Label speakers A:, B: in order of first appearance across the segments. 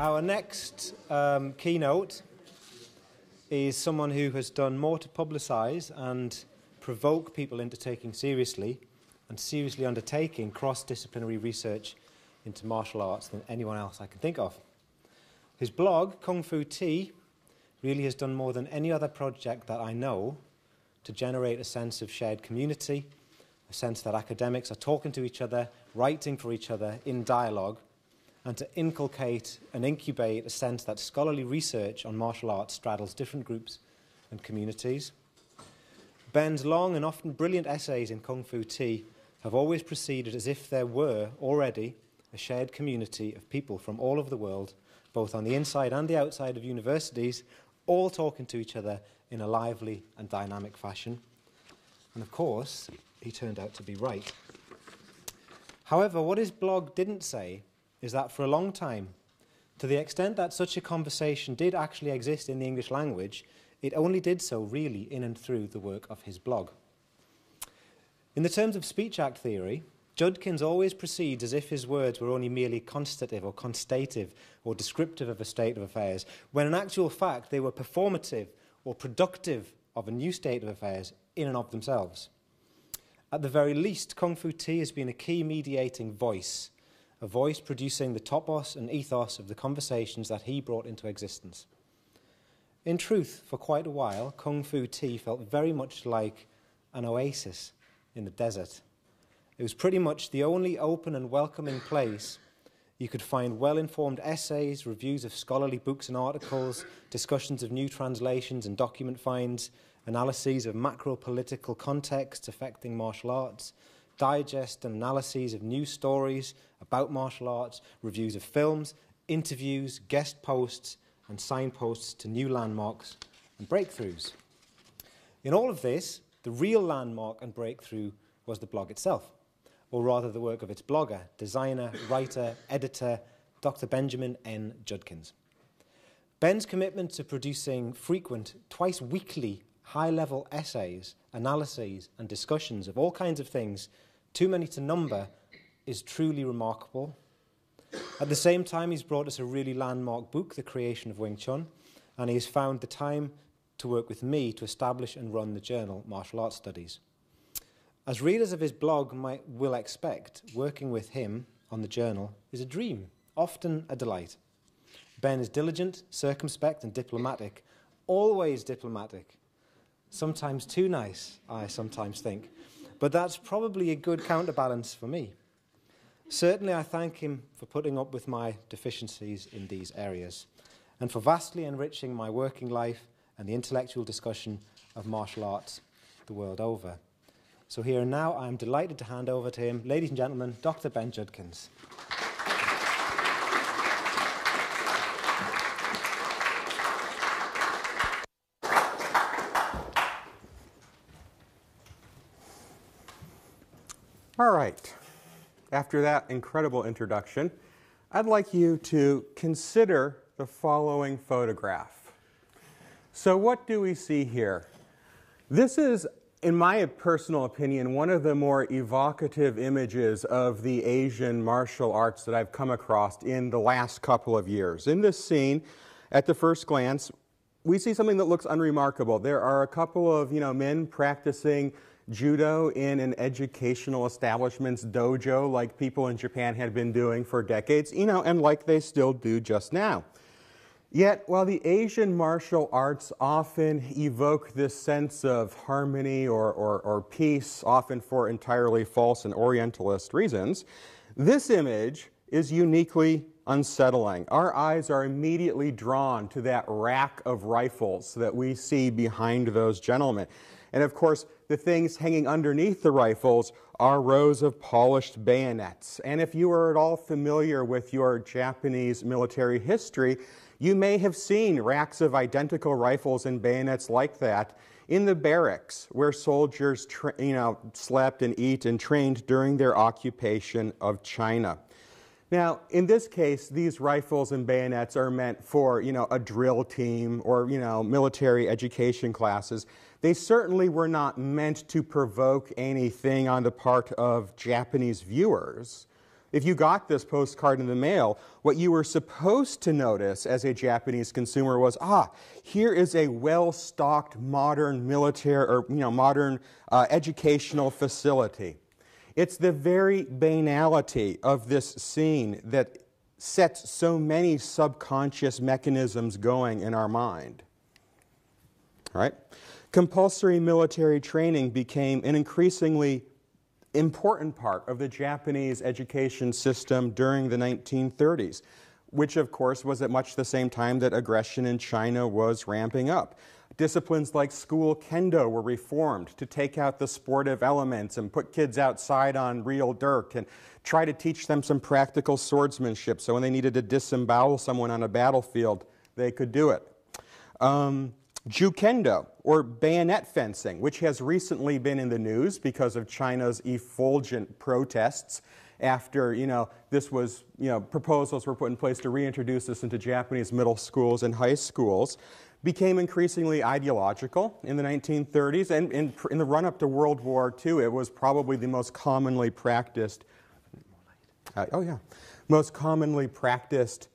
A: Our next um, keynote is someone who has done more to publicise and provoke people into taking seriously and seriously undertaking cross disciplinary research into martial arts than anyone else I can think of. His blog, Kung Fu Tea, really has done more than any other project that I know to generate a sense of shared community, a sense that academics are talking to each other, writing for each other in dialogue, and to inculcate and incubate a sense that scholarly research on martial arts straddles different groups and communities. Ben's long and often brilliant essays in Kung Fu Tea have always proceeded as if there were already a shared community of people from all over the world, both on the inside and the outside of universities, all talking to each other in a lively and dynamic fashion. And of course, he turned out to be right. However, what his blog didn't say is that for a long time, to the extent that such a conversation did actually exist in the English language, it only did so really in and through the work of his blog. In the terms of speech act theory, Judkins always proceeds as if his words were only merely constative or constative or descriptive of a state of affairs, when in actual fact they were performative or productive of a new state of affairs in and of themselves. At the very least, Kung Fu Tea has been a key mediating voice, a voice producing the topos and ethos of the conversations that he brought into existence. In truth, for quite a while, Kung Fu Tea felt very much like an oasis in the desert. It was pretty much the only open and welcoming place you could find well informed essays, reviews of scholarly books and articles, discussions of new translations and document finds, analyses of macro political contexts affecting martial arts, digest and analyses of news stories about martial arts, reviews of films, interviews, guest posts, and signposts to new landmarks and breakthroughs. In all of this, the real landmark and breakthrough was the blog itself, or rather the work of its blogger, designer, writer, editor, Dr. Benjamin N. Judkins. Ben's commitment to producing frequent, twice weekly, high level essays, analyses, and discussions of all kinds of things, too many to number, is truly remarkable. At the same time, he's brought us a really landmark book, The Creation of Wing Chun, and he has found the time to work with me to establish and run the journal Martial Arts Studies. As readers of his blog might will expect, working with him on the journal is a dream, often a delight. Ben is diligent, circumspect, and diplomatic, always diplomatic. Sometimes too nice, I sometimes think. But that's probably a good counterbalance for me. Certainly, I thank him for putting up with my deficiencies in these areas and for vastly enriching my working life and the intellectual discussion of martial arts the world over. So, here and now, I'm delighted to hand over to him, ladies and gentlemen, Dr. Ben Judkins.
B: All right. After that incredible introduction, I'd like you to consider the following photograph. So, what do we see here? This is, in my personal opinion, one of the more evocative images of the Asian martial arts that I've come across in the last couple of years. In this scene, at the first glance, we see something that looks unremarkable. There are a couple of you know, men practicing judo in an educational establishment's dojo like people in Japan had been doing for decades, you know, and like they still do just now. Yet, while the Asian martial arts often evoke this sense of harmony or, or, or, peace, often for entirely false and Orientalist reasons, this image is uniquely unsettling. Our eyes are immediately drawn to that rack of rifles that we see behind those gentlemen. And of course, the things hanging underneath the rifles are rows of polished bayonets. And if you are at all familiar with your Japanese military history, you may have seen racks of identical rifles and bayonets like that in the barracks where soldiers you know, slept and eat and trained during their occupation of China. Now, in this case, these rifles and bayonets are meant for, you know, a drill team or, you know, military education classes. They certainly were not meant to provoke anything on the part of Japanese viewers. if you got this postcard in the mail, what you were supposed to notice as a Japanese consumer was, ah, here is a well-stocked modern military or you know modern uh, educational facility. It's the very banality of this scene that sets so many subconscious mechanisms going in our mind. All right? Compulsory military training became an increasingly important part of the Japanese education system during the 1930s, which, of course, was at much the same time that aggression in China was ramping up. Disciplines like school kendo were reformed to take out the sportive elements and put kids outside on real dirt and try to teach them some practical swordsmanship so when they needed to disembowel someone on a battlefield, they could do it. Um, Jukendo, or bayonet fencing, which has recently been in the news because of China's effulgent protests after, you know, this was, you know, proposals were put in place to reintroduce this into Japanese middle schools and high schools, became increasingly ideological in the 1930s. And in, in the run up to World War II, it was probably the most commonly practiced, uh, oh yeah, most commonly practiced,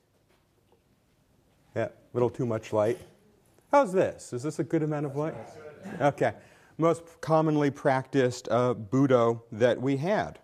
B: yeah, a little too much light How's this? Is this a good amount of light? Okay. Most commonly practiced uh, Budo that we had.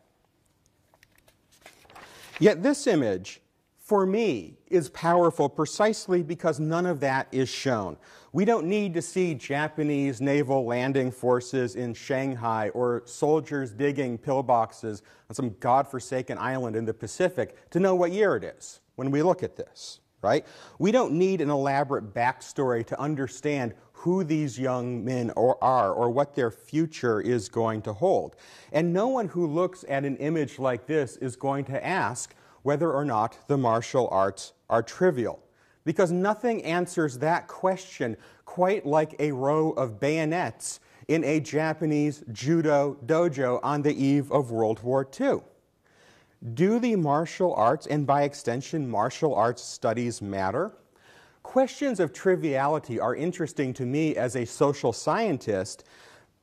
B: Yet this image, for me, is powerful precisely because none of that is shown. We don't need to see Japanese naval landing forces in Shanghai or soldiers digging pillboxes on some godforsaken island in the Pacific to know what year it is when we look at this right? We don't need an elaborate backstory to understand who these young men are or what their future is going to hold. And no one who looks at an image like this is going to ask whether or not the martial arts are trivial. Because nothing answers that question quite like a row of bayonets in a Japanese judo dojo on the eve of World War II. Do the martial arts, and by extension, martial arts studies, matter? Questions of triviality are interesting to me as a social scientist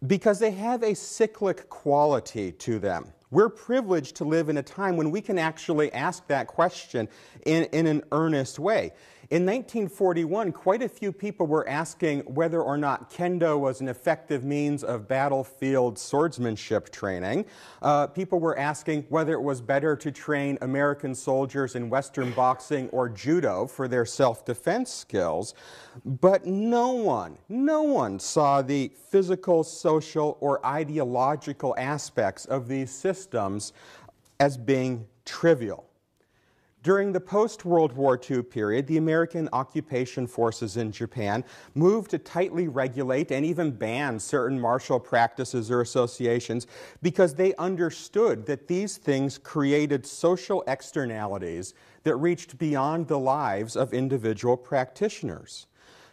B: because they have a cyclic quality to them. We're privileged to live in a time when we can actually ask that question in, in an earnest way. In 1941, quite a few people were asking whether or not kendo was an effective means of battlefield swordsmanship training. Uh, people were asking whether it was better to train American soldiers in Western boxing or judo for their self defense skills. But no one, no one saw the physical, social, or ideological aspects of these systems as being trivial. During the post World War II period, the American occupation forces in Japan moved to tightly regulate and even ban certain martial practices or associations because they understood that these things created social externalities that reached beyond the lives of individual practitioners.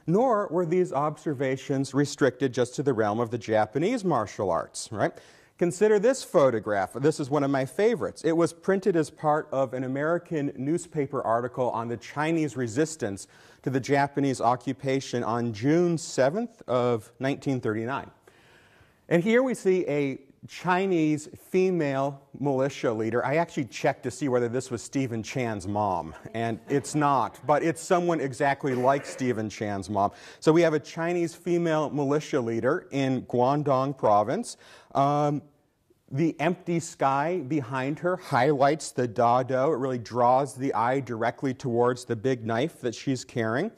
B: Nor were these observations restricted just to the realm of the Japanese martial arts, right? Consider this photograph. This is one of my favorites. It was printed as part of an American newspaper article on the Chinese resistance to the Japanese occupation on June 7th of 1939. And here we see a Chinese female militia leader. I actually checked to see whether this was Stephen Chan's mom, and it's not, but it's someone exactly like Stephen Chan's mom. So we have a Chinese female militia leader in Guangdong province. Um, the empty sky behind her highlights the dadao. It really draws the eye directly towards the big knife that she's carrying.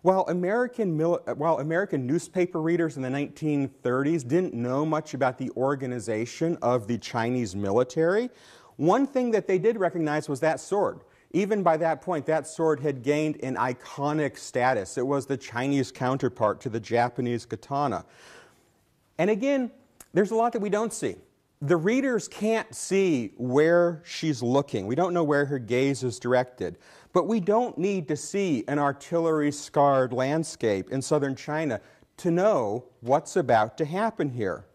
B: While American, while American newspaper readers in the 1930s didn't know much about the organization of the Chinese military, one thing that they did recognize was that sword. Even by that point, that sword had gained an iconic status. It was the Chinese counterpart to the Japanese katana. And again, there's a lot that we don't see. The readers can't see where she's looking. We don't know where her gaze is directed. But we don't need to see an artillery scarred landscape in southern China to know what's about to happen here.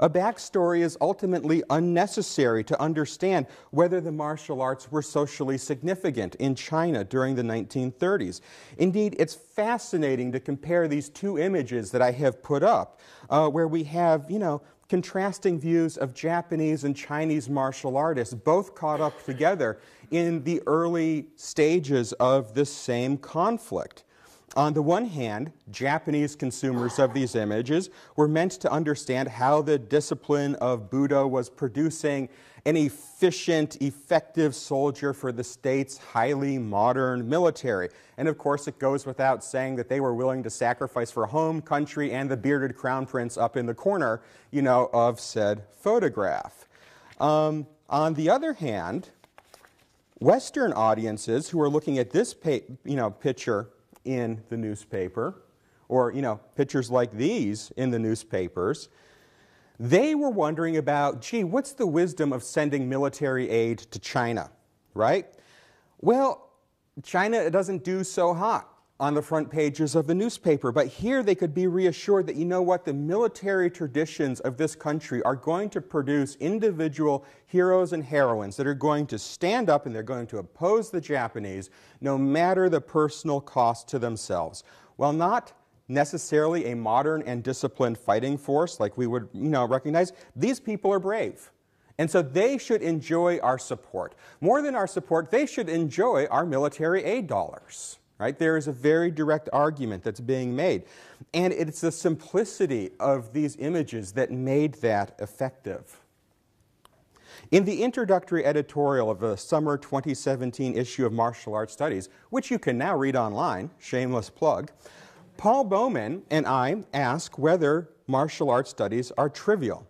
B: A backstory is ultimately unnecessary to understand whether the martial arts were socially significant in China during the 1930s. Indeed, it's fascinating to compare these two images that I have put up, uh, where we have, you know, contrasting views of Japanese and Chinese martial artists, both caught up together in the early stages of this same conflict. On the one hand, Japanese consumers of these images were meant to understand how the discipline of Budo was producing an efficient, effective soldier for the state's highly modern military. And of course, it goes without saying that they were willing to sacrifice for home, country, and the bearded crown prince up in the corner, you know, of said photograph. Um, on the other hand, Western audiences who are looking at this you know, picture in the newspaper, or you know, pictures like these in the newspapers, they were wondering about, gee, what's the wisdom of sending military aid to China, right? Well, China doesn't do so hot on the front pages of the newspaper, but here they could be reassured that, you know what, the military traditions of this country are going to produce individual heroes and heroines that are going to stand up and they're going to oppose the Japanese no matter the personal cost to themselves. While not necessarily a modern and disciplined fighting force like we would you know, recognize. These people are brave. And so they should enjoy our support. More than our support, they should enjoy our military aid dollars. Right? There is a very direct argument that's being made. And it's the simplicity of these images that made that effective. In the introductory editorial of the summer 2017 issue of Martial Arts Studies, which you can now read online, shameless plug, Paul Bowman and I ask whether martial arts studies are trivial.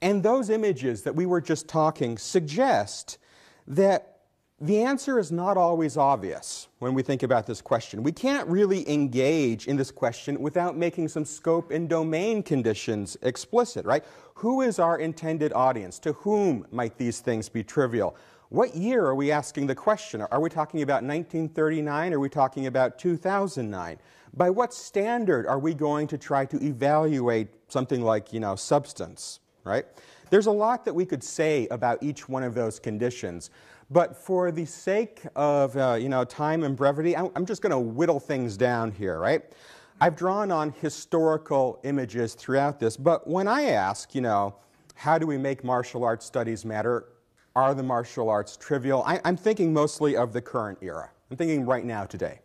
B: And those images that we were just talking suggest that the answer is not always obvious when we think about this question. We can't really engage in this question without making some scope and domain conditions explicit, right? Who is our intended audience? To whom might these things be trivial? What year are we asking the question? Are we talking about 1939? Are we talking about 2009? By what standard are we going to try to evaluate something like, you know, substance, right? There's a lot that we could say about each one of those conditions, but for the sake of, uh, you know, time and brevity, I'm just going to whittle things down here, right? I've drawn on historical images throughout this, but when I ask, you know, how do we make martial arts studies matter? Are the martial arts trivial? I, I'm thinking mostly of the current era. I'm thinking right now, today.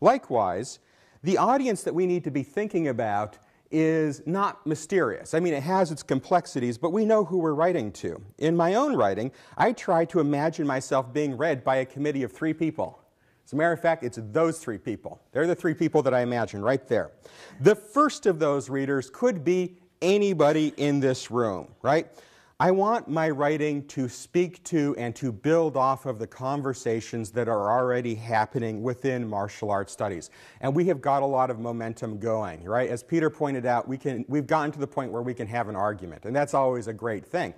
B: Likewise, the audience that we need to be thinking about is not mysterious. I mean, it has its complexities, but we know who we're writing to. In my own writing, I try to imagine myself being read by a committee of three people. As a matter of fact, it's those three people. They're the three people that I imagine right there. The first of those readers could be anybody in this room, right? I want my writing to speak to and to build off of the conversations that are already happening within martial arts studies. And we have got a lot of momentum going, right? As Peter pointed out, we can, we've gotten to the point where we can have an argument, and that's always a great thing.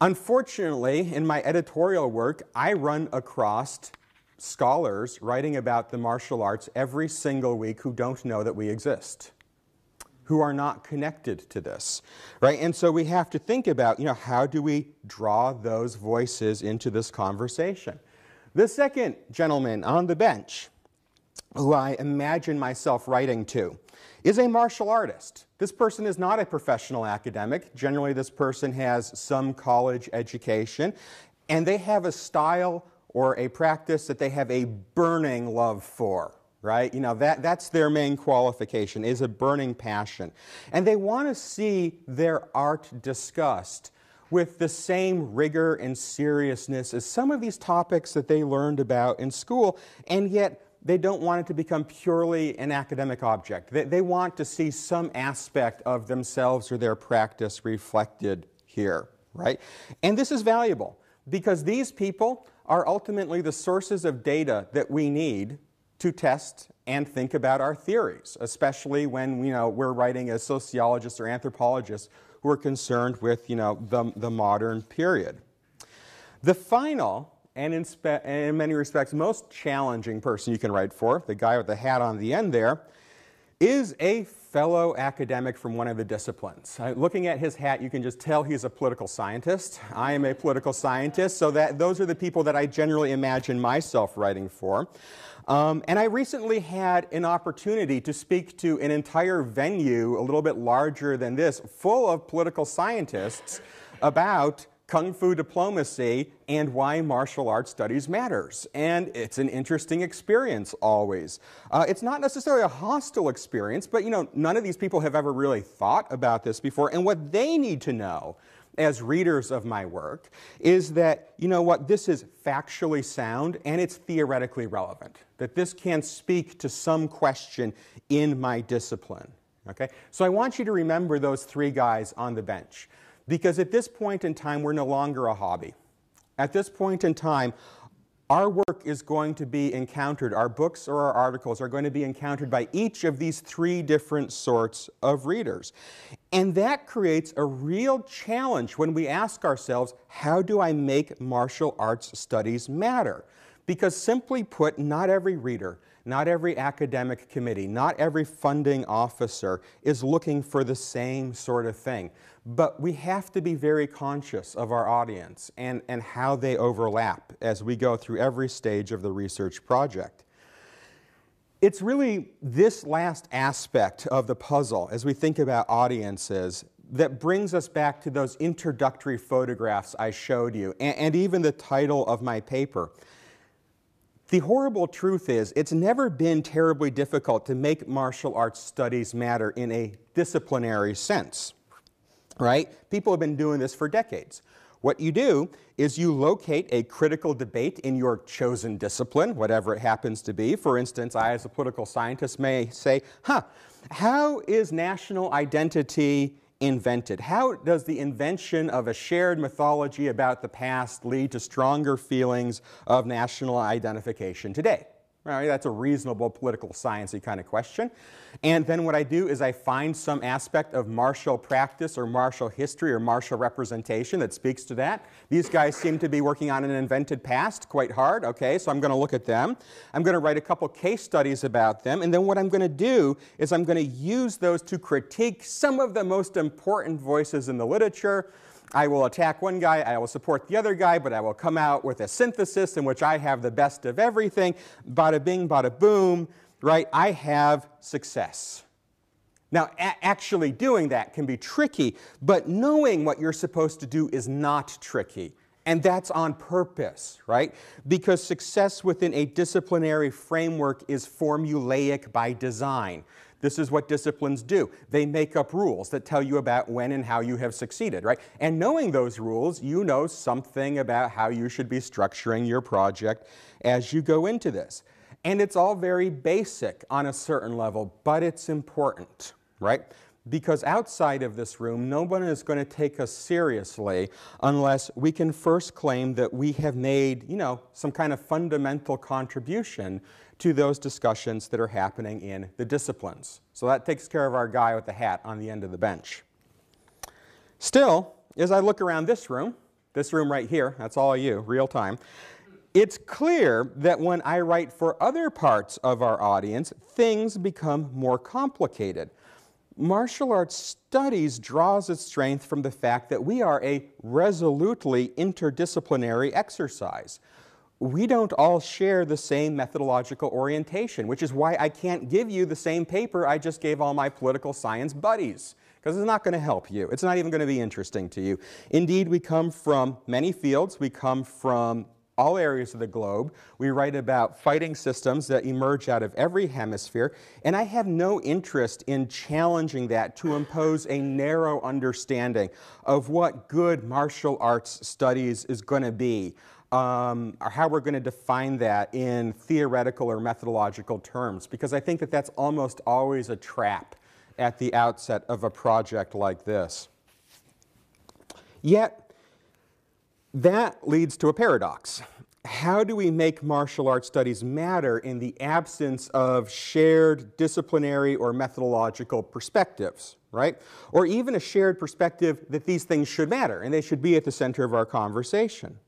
B: Unfortunately, in my editorial work, I run across scholars writing about the martial arts every single week who don't know that we exist who are not connected to this, right? And so we have to think about, you know, how do we draw those voices into this conversation? The second gentleman on the bench, who I imagine myself writing to, is a martial artist. This person is not a professional academic. Generally, this person has some college education, and they have a style or a practice that they have a burning love for right? You know, that, that's their main qualification, is a burning passion. And they want to see their art discussed with the same rigor and seriousness as some of these topics that they learned about in school, and yet they don't want it to become purely an academic object. They, they want to see some aspect of themselves or their practice reflected here, right? And this is valuable because these people are ultimately the sources of data that we need to test and think about our theories, especially when you know, we're writing as sociologists or anthropologists who are concerned with you know, the, the modern period. The final, and in, spe- in many respects most challenging person you can write for, the guy with the hat on the end there, is a fellow academic from one of the disciplines. Uh, looking at his hat, you can just tell he's a political scientist. I am a political scientist, so that those are the people that I generally imagine myself writing for. Um, and I recently had an opportunity to speak to an entire venue, a little bit larger than this, full of political scientists about Kung Fu diplomacy and why martial arts studies matters. And it's an interesting experience always. Uh, it's not necessarily a hostile experience, but you know, none of these people have ever really thought about this before. And what they need to know as readers of my work is that, you know what, this is factually sound and it's theoretically relevant. That this can speak to some question in my discipline. Okay? So I want you to remember those three guys on the bench. Because at this point in time, we're no longer a hobby. At this point in time, our work is going to be encountered, our books or our articles are going to be encountered by each of these three different sorts of readers. And that creates a real challenge when we ask ourselves, how do I make martial arts studies matter? Because simply put, not every reader, not every academic committee, not every funding officer is looking for the same sort of thing. But we have to be very conscious of our audience and, and how they overlap as we go through every stage of the research project. It's really this last aspect of the puzzle as we think about audiences that brings us back to those introductory photographs I showed you and, and even the title of my paper. The horrible truth is, it's never been terribly difficult to make martial arts studies matter in a disciplinary sense, right? People have been doing this for decades. What you do is you locate a critical debate in your chosen discipline, whatever it happens to be. For instance, I, as a political scientist, may say, huh, how is national identity invented? How does the invention of a shared mythology about the past lead to stronger feelings of national identification today? That's a reasonable political sciencey kind of question. And then what I do is I find some aspect of martial practice or martial history or martial representation that speaks to that. These guys seem to be working on an invented past quite hard. Okay, so I'm going to look at them. I'm going to write a couple case studies about them. And then what I'm going to do is I'm going to use those to critique some of the most important voices in the literature I will attack one guy, I will support the other guy, but I will come out with a synthesis in which I have the best of everything. Bada bing, bada boom, right? I have success. Now, actually doing that can be tricky, but knowing what you're supposed to do is not tricky. And that's on purpose, right? Because success within a disciplinary framework is formulaic by design. This is what disciplines do. They make up rules that tell you about when and how you have succeeded, right? And knowing those rules, you know something about how you should be structuring your project as you go into this. And it's all very basic on a certain level, but it's important, right? because outside of this room, no one is going to take us seriously unless we can first claim that we have made, you know, some kind of fundamental contribution to those discussions that are happening in the disciplines. So that takes care of our guy with the hat on the end of the bench. Still, as I look around this room, this room right here, that's all you, real time, it's clear that when I write for other parts of our audience, things become more complicated. Martial arts studies draws its strength from the fact that we are a resolutely interdisciplinary exercise we don't all share the same methodological orientation, which is why I can't give you the same paper I just gave all my political science buddies, because it's not going to help you. It's not even going to be interesting to you. Indeed, we come from many fields. We come from all areas of the globe. We write about fighting systems that emerge out of every hemisphere, and I have no interest in challenging that to impose a narrow understanding of what good martial arts studies is going to be um, or how we're going to define that in theoretical or methodological terms, because I think that that's almost always a trap at the outset of a project like this. Yet, that leads to a paradox. How do we make martial arts studies matter in the absence of shared disciplinary or methodological perspectives, right? Or even a shared perspective that these things should matter and they should be at the center of our conversation.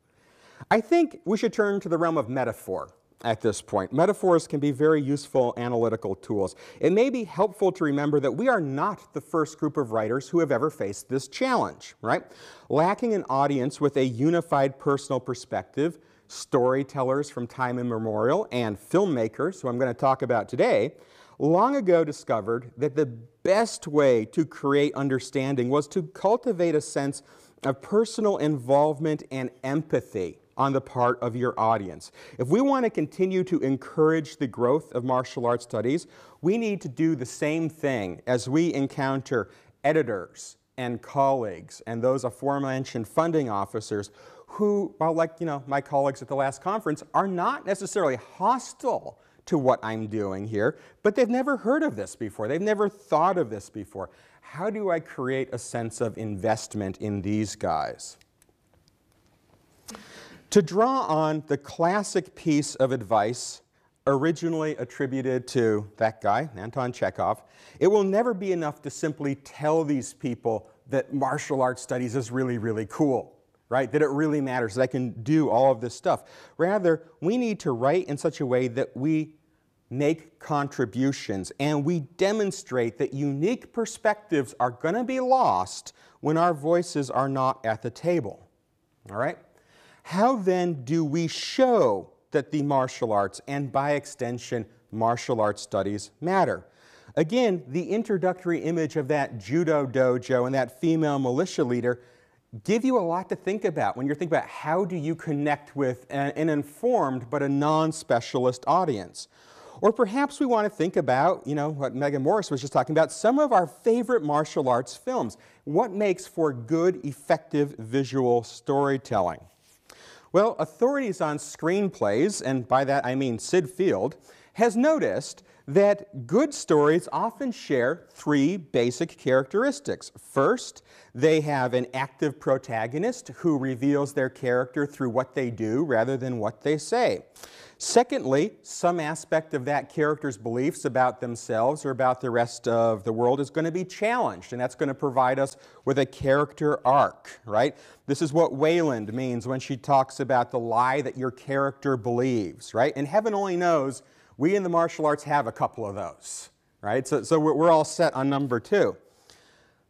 B: I think we should turn to the realm of metaphor at this point. Metaphors can be very useful analytical tools. It may be helpful to remember that we are not the first group of writers who have ever faced this challenge, right? Lacking an audience with a unified personal perspective, storytellers from time immemorial, and filmmakers, who I'm going to talk about today, long ago discovered that the best way to create understanding was to cultivate a sense of personal involvement and empathy on the part of your audience. If we want to continue to encourage the growth of martial arts studies, we need to do the same thing as we encounter editors and colleagues and those aforementioned funding officers who, well, like you know, my colleagues at the last conference, are not necessarily hostile to what I'm doing here, but they've never heard of this before. They've never thought of this before. How do I create a sense of investment in these guys? To draw on the classic piece of advice originally attributed to that guy, Anton Chekhov, it will never be enough to simply tell these people that martial arts studies is really, really cool, right? That it really matters, that I can do all of this stuff. Rather, we need to write in such a way that we make contributions and we demonstrate that unique perspectives are going to be lost when our voices are not at the table. All right? How then do we show that the martial arts, and by extension, martial arts studies, matter? Again, the introductory image of that judo dojo and that female militia leader give you a lot to think about when you're thinking about how do you connect with an, an informed but a non-specialist audience. Or perhaps we want to think about, you know, what Meaghan Morris was just talking about, some of our favorite martial arts films. What makes for good, effective visual storytelling? Well, authorities on screenplays, and by that I mean Syd Field, has noticed that good stories often share three basic characteristics. First, they have an active protagonist who reveals their character through what they do rather than what they say. Secondly, some aspect of that character's beliefs about themselves or about the rest of the world is going to be challenged, and that's going to provide us with a character arc, right? This is what Weiland means when she talks about the lie that your character believes, right? And heaven only knows we in the martial arts have a couple of those, right? So, so we're, we're all set on number two.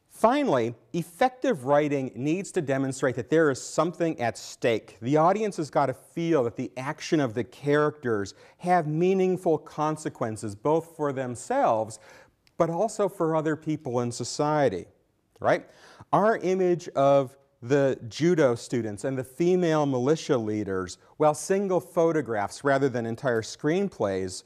B: Finally, effective writing needs to demonstrate that there is something at stake. The audience has got to feel that the action of the characters have meaningful consequences, both for themselves, but also for other people in society, right? Our image of the judo students and the female militia leaders, while single photographs rather than entire screenplays,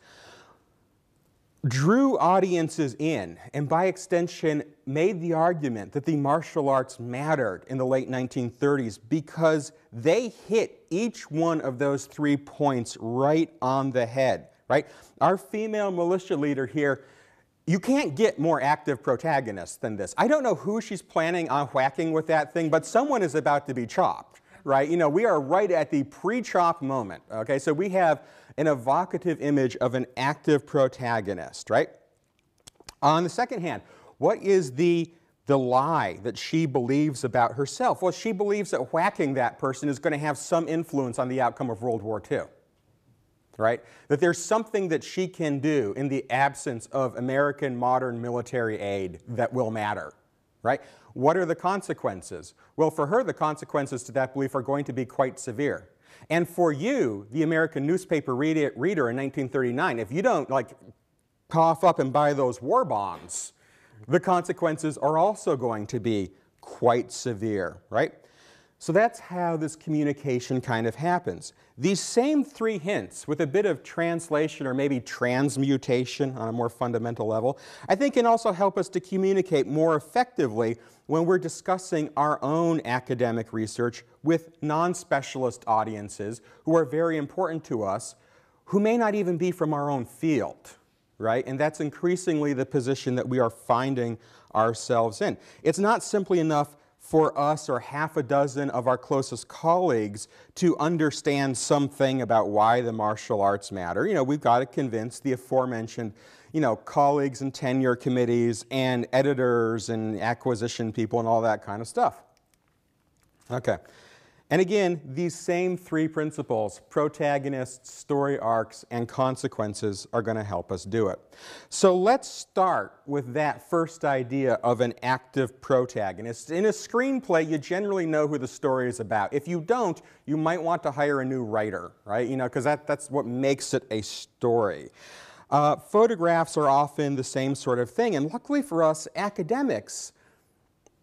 B: drew audiences in and by extension made the argument that the martial arts mattered in the late 1930s because they hit each one of those three points right on the head right? Our female militia leader here you can't get more active protagonists than this i don't know who she's planning on whacking with that thing but someone is about to be chopped right you know we are right at the pre-chop moment okay so we have an evocative image of an active protagonist, right? On the second hand, what is the, the lie that she believes about herself? Well, she believes that whacking that person is going to have some influence on the outcome of World War II. Right? That there's something that she can do in the absence of American modern military aid that will matter. Right? What are the consequences? Well, for her, the consequences to that belief are going to be quite severe. And for you, the American newspaper reader in 1939, if you don't like cough up and buy those war bonds, the consequences are also going to be quite severe, right? So that's how this communication kind of happens. These same three hints, with a bit of translation or maybe transmutation on a more fundamental level, I think can also help us to communicate more effectively when we're discussing our own academic research with non specialist audiences who are very important to us, who may not even be from our own field, right? And that's increasingly the position that we are finding ourselves in. It's not simply enough for us or half a dozen of our closest colleagues to understand something about why the martial arts matter. You know, we've got to convince the aforementioned, you know, colleagues and tenure committees and editors and acquisition people and all that kind of stuff. Okay. And again, these same three principles, protagonists, story arcs, and consequences, are going to help us do it. So let's start with that first idea of an active protagonist. In a screenplay, you generally know who the story is about. If you don't, you might want to hire a new writer, right? You know, because that, that's what makes it a story. Uh, photographs are often the same sort of thing, and luckily for us, academics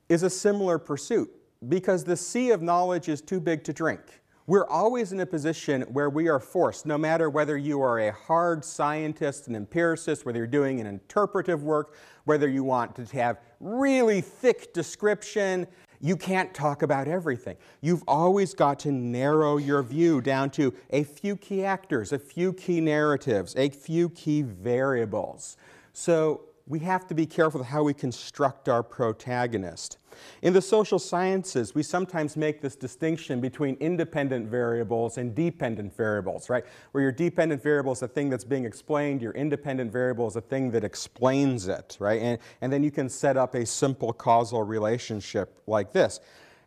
B: is a similar pursuit because the sea of knowledge is too big to drink. We're always in a position where we are forced, no matter whether you are a hard scientist, an empiricist, whether you're doing an interpretive work, whether you want to have really thick description, you can't talk about everything. You've always got to narrow your view down to a few key actors, a few key narratives, a few key variables. So we have to be careful how we construct our protagonist. In the social sciences, we sometimes make this distinction between independent variables and dependent variables, right? Where your dependent variable is a thing that's being explained, your independent variable is a thing that explains it, right? And, and then you can set up a simple causal relationship like this.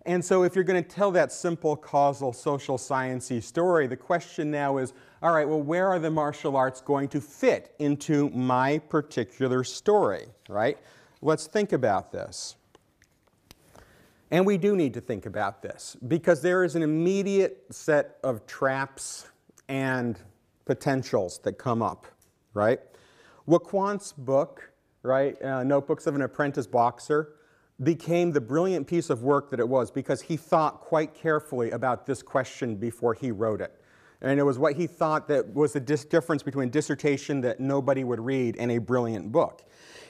B: And so if you're going to tell that simple causal social sciencey story, the question now is, all right, well, where are the martial arts going to fit into my particular story, right? Let's think about this. And we do need to think about this because there is an immediate set of traps and potentials that come up, right? Wacquant's book, right, uh, Notebooks of an Apprentice Boxer, became the brilliant piece of work that it was because he thought quite carefully about this question before he wrote it. And it was what he thought that was the difference between dissertation that nobody would read and a brilliant book.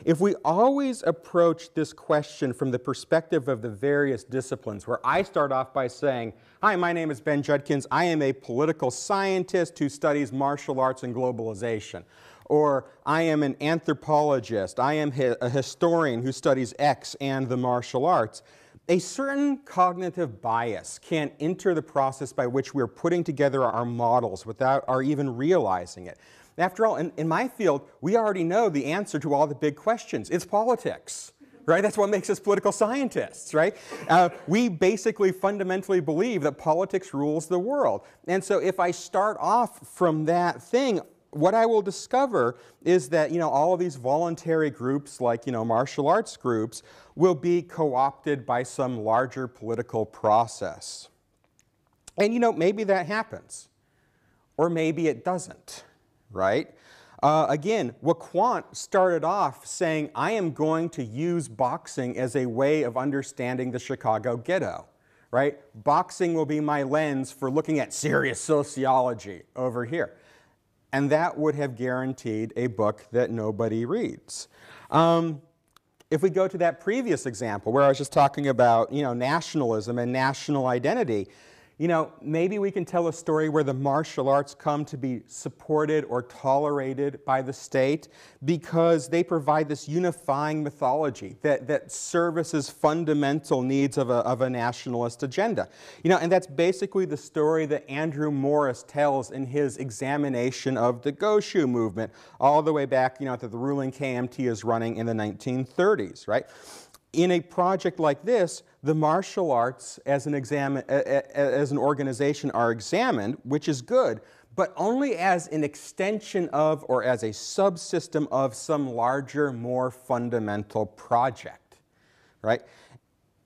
B: If we always approach this question from the perspective of the various disciplines, where I start off by saying, Hi, my name is Ben Judkins. I am a political scientist who studies martial arts and globalization. Or I am an anthropologist. I am a historian who studies X and the martial arts. A certain cognitive bias can enter the process by which we're putting together our models without our even realizing it. After all, in, in my field, we already know the answer to all the big questions. It's politics right? That's what makes us political scientists, right? Uh, we basically fundamentally believe that politics rules the world. And so if I start off from that thing, what I will discover is that, you know, all of these voluntary groups, like, you know, martial arts groups, will be co-opted by some larger political process. And, you know, maybe that happens. Or maybe it doesn't right? Uh, again, Wacquant started off saying, I am going to use boxing as a way of understanding the Chicago ghetto, right? Boxing will be my lens for looking at serious sociology over here. And that would have guaranteed a book that nobody reads. Um, if we go to that previous example where I was just talking about you know, nationalism and national identity, you know, maybe we can tell a story where the martial arts come to be supported or tolerated by the state because they provide this unifying mythology that, that services fundamental needs of a, of a nationalist agenda. You know, and that's basically the story that Andrew Morris tells in his examination of the Guoshu movement, all the way back, you know, that the ruling KMT is running in the 1930s, right? In a project like this, the martial arts as an, exam, as an organization are examined, which is good, but only as an extension of or as a subsystem of some larger, more fundamental project, right?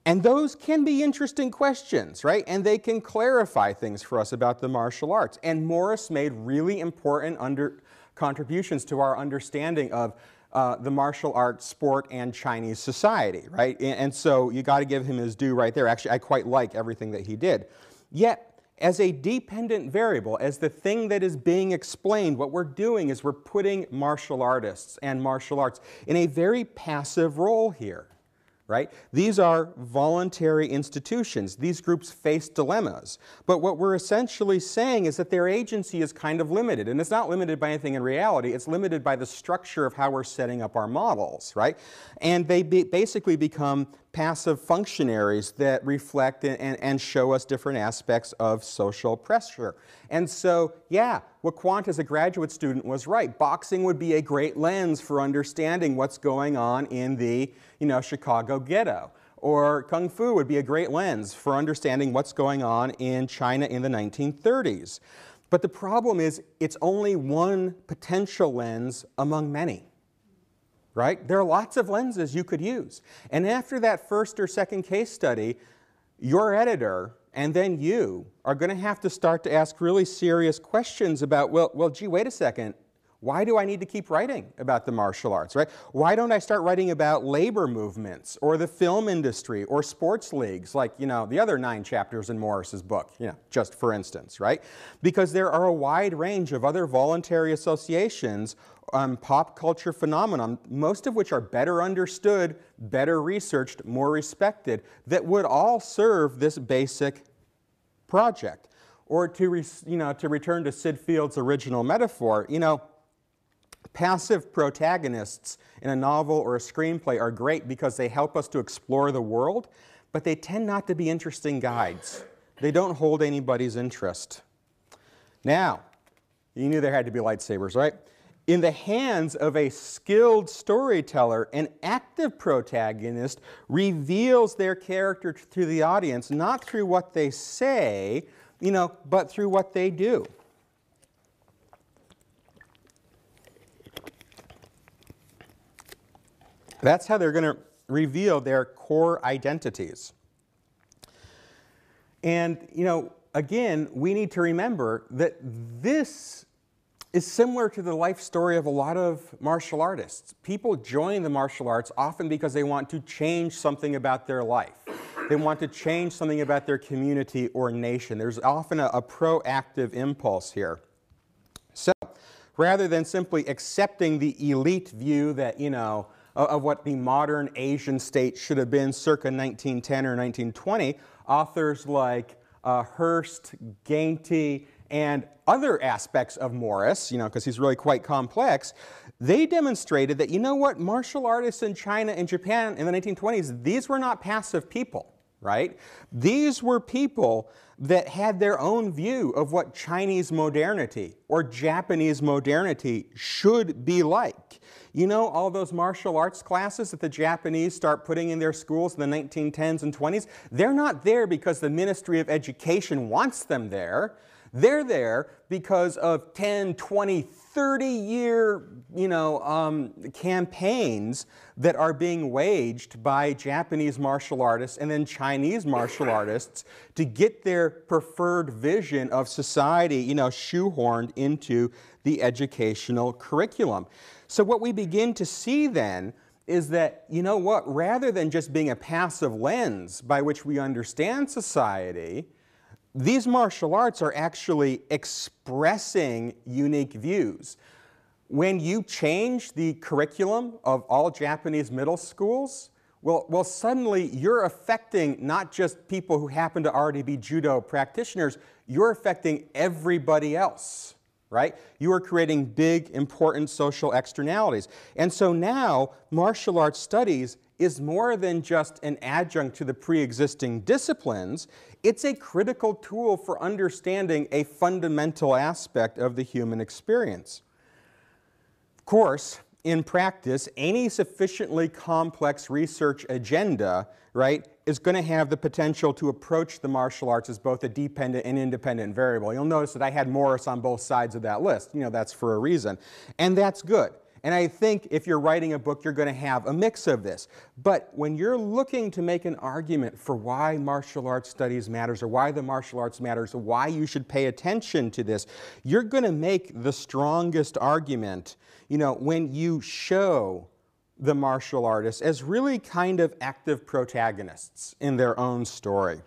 B: And those can be interesting questions, right? And they can clarify things for us about the martial arts. And Morris made really important under contributions to our understanding of uh, the martial arts, sport, and Chinese society, right? And, and so you got to give him his due right there. Actually, I quite like everything that he did. Yet, as a dependent variable, as the thing that is being explained, what we're doing is we're putting martial artists and martial arts in a very passive role here right? These are voluntary institutions. These groups face dilemmas. But what we're essentially saying is that their agency is kind of limited. And it's not limited by anything in reality, it's limited by the structure of how we're setting up our models, right? And they be basically become passive functionaries that reflect and, and, show us different aspects of social pressure. And so, yeah, Wacquant as a graduate student was right. Boxing would be a great lens for understanding what's going on in the you know, Chicago ghetto. Or Kung Fu would be a great lens for understanding what's going on in China in the 1930s. But the problem is, it's only one potential lens among many. Right? There are lots of lenses you could use. And after that first or second case study, your editor and then you are going to have to start to ask really serious questions about, well, well, gee, wait a second. Why do I need to keep writing about the martial arts, right? Why don't I start writing about labor movements or the film industry or sports leagues like, you know, the other nine chapters in Morris's book, you know, just for instance, right? Because there are a wide range of other voluntary associations um, pop culture phenomenon, most of which are better understood, better researched, more respected, that would all serve this basic project. Or to, you know, to return to Syd Field's original metaphor, you know, Passive protagonists in a novel or a screenplay are great because they help us to explore the world, but they tend not to be interesting guides. They don't hold anybody's interest. Now, you knew there had to be lightsabers, right? In the hands of a skilled storyteller, an active protagonist reveals their character to the audience not through what they say, you know, but through what they do. That's how they're going to reveal their core identities. And, you know, again, we need to remember that this is similar to the life story of a lot of martial artists. People join the martial arts often because they want to change something about their life. They want to change something about their community or nation. There's often a, a proactive impulse here. So, rather than simply accepting the elite view that, you know, of what the modern Asian state should have been circa 1910 or 1920, authors like uh, Hurst, Gainty, and other aspects of Morris, you know, because he's really quite complex, they demonstrated that, you know what, martial artists in China and Japan in the 1920s, these were not passive people, right? These were people that had their own view of what Chinese modernity or Japanese modernity should be like. You know, all those martial arts classes that the Japanese start putting in their schools in the 1910s and 20s, they're not there because the Ministry of Education wants them there. They're there because of 10, 20, 30 year you know, um, campaigns that are being waged by Japanese martial artists and then Chinese martial artists to get their preferred vision of society you know, shoehorned into the educational curriculum. So what we begin to see then is that, you know what, rather than just being a passive lens by which we understand society, these martial arts are actually expressing unique views. When you change the curriculum of all Japanese middle schools, well, well, suddenly you're affecting not just people who happen to already be judo practitioners, you're affecting everybody else right? You are creating big, important social externalities. And so now, martial arts studies is more than just an adjunct to the pre existing disciplines, it's a critical tool for understanding a fundamental aspect of the human experience. Of course, in practice, any sufficiently complex research agenda, right, is going to have the potential to approach the martial arts as both a dependent and independent variable. You'll notice that I had Morris on both sides of that list. You know, that's for a reason. And that's good. And I think if you're writing a book, you're going to have a mix of this. But when you're looking to make an argument for why martial arts studies matters or why the martial arts matters or why you should pay attention to this, you're going to make the strongest argument, you know, when you show the martial artists as really kind of active protagonists in their own story.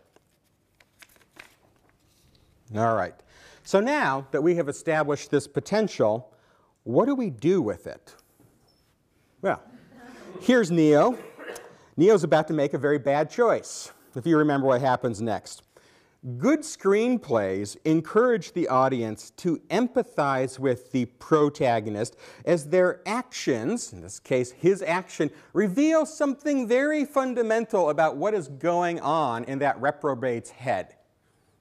B: All right. So now that we have established this potential, what do we do with it? Well, here's Neo. Neo's about to make a very bad choice, if you remember what happens next. Good screenplays encourage the audience to empathize with the protagonist as their actions, in this case his action, reveal something very fundamental about what is going on in that reprobate's head.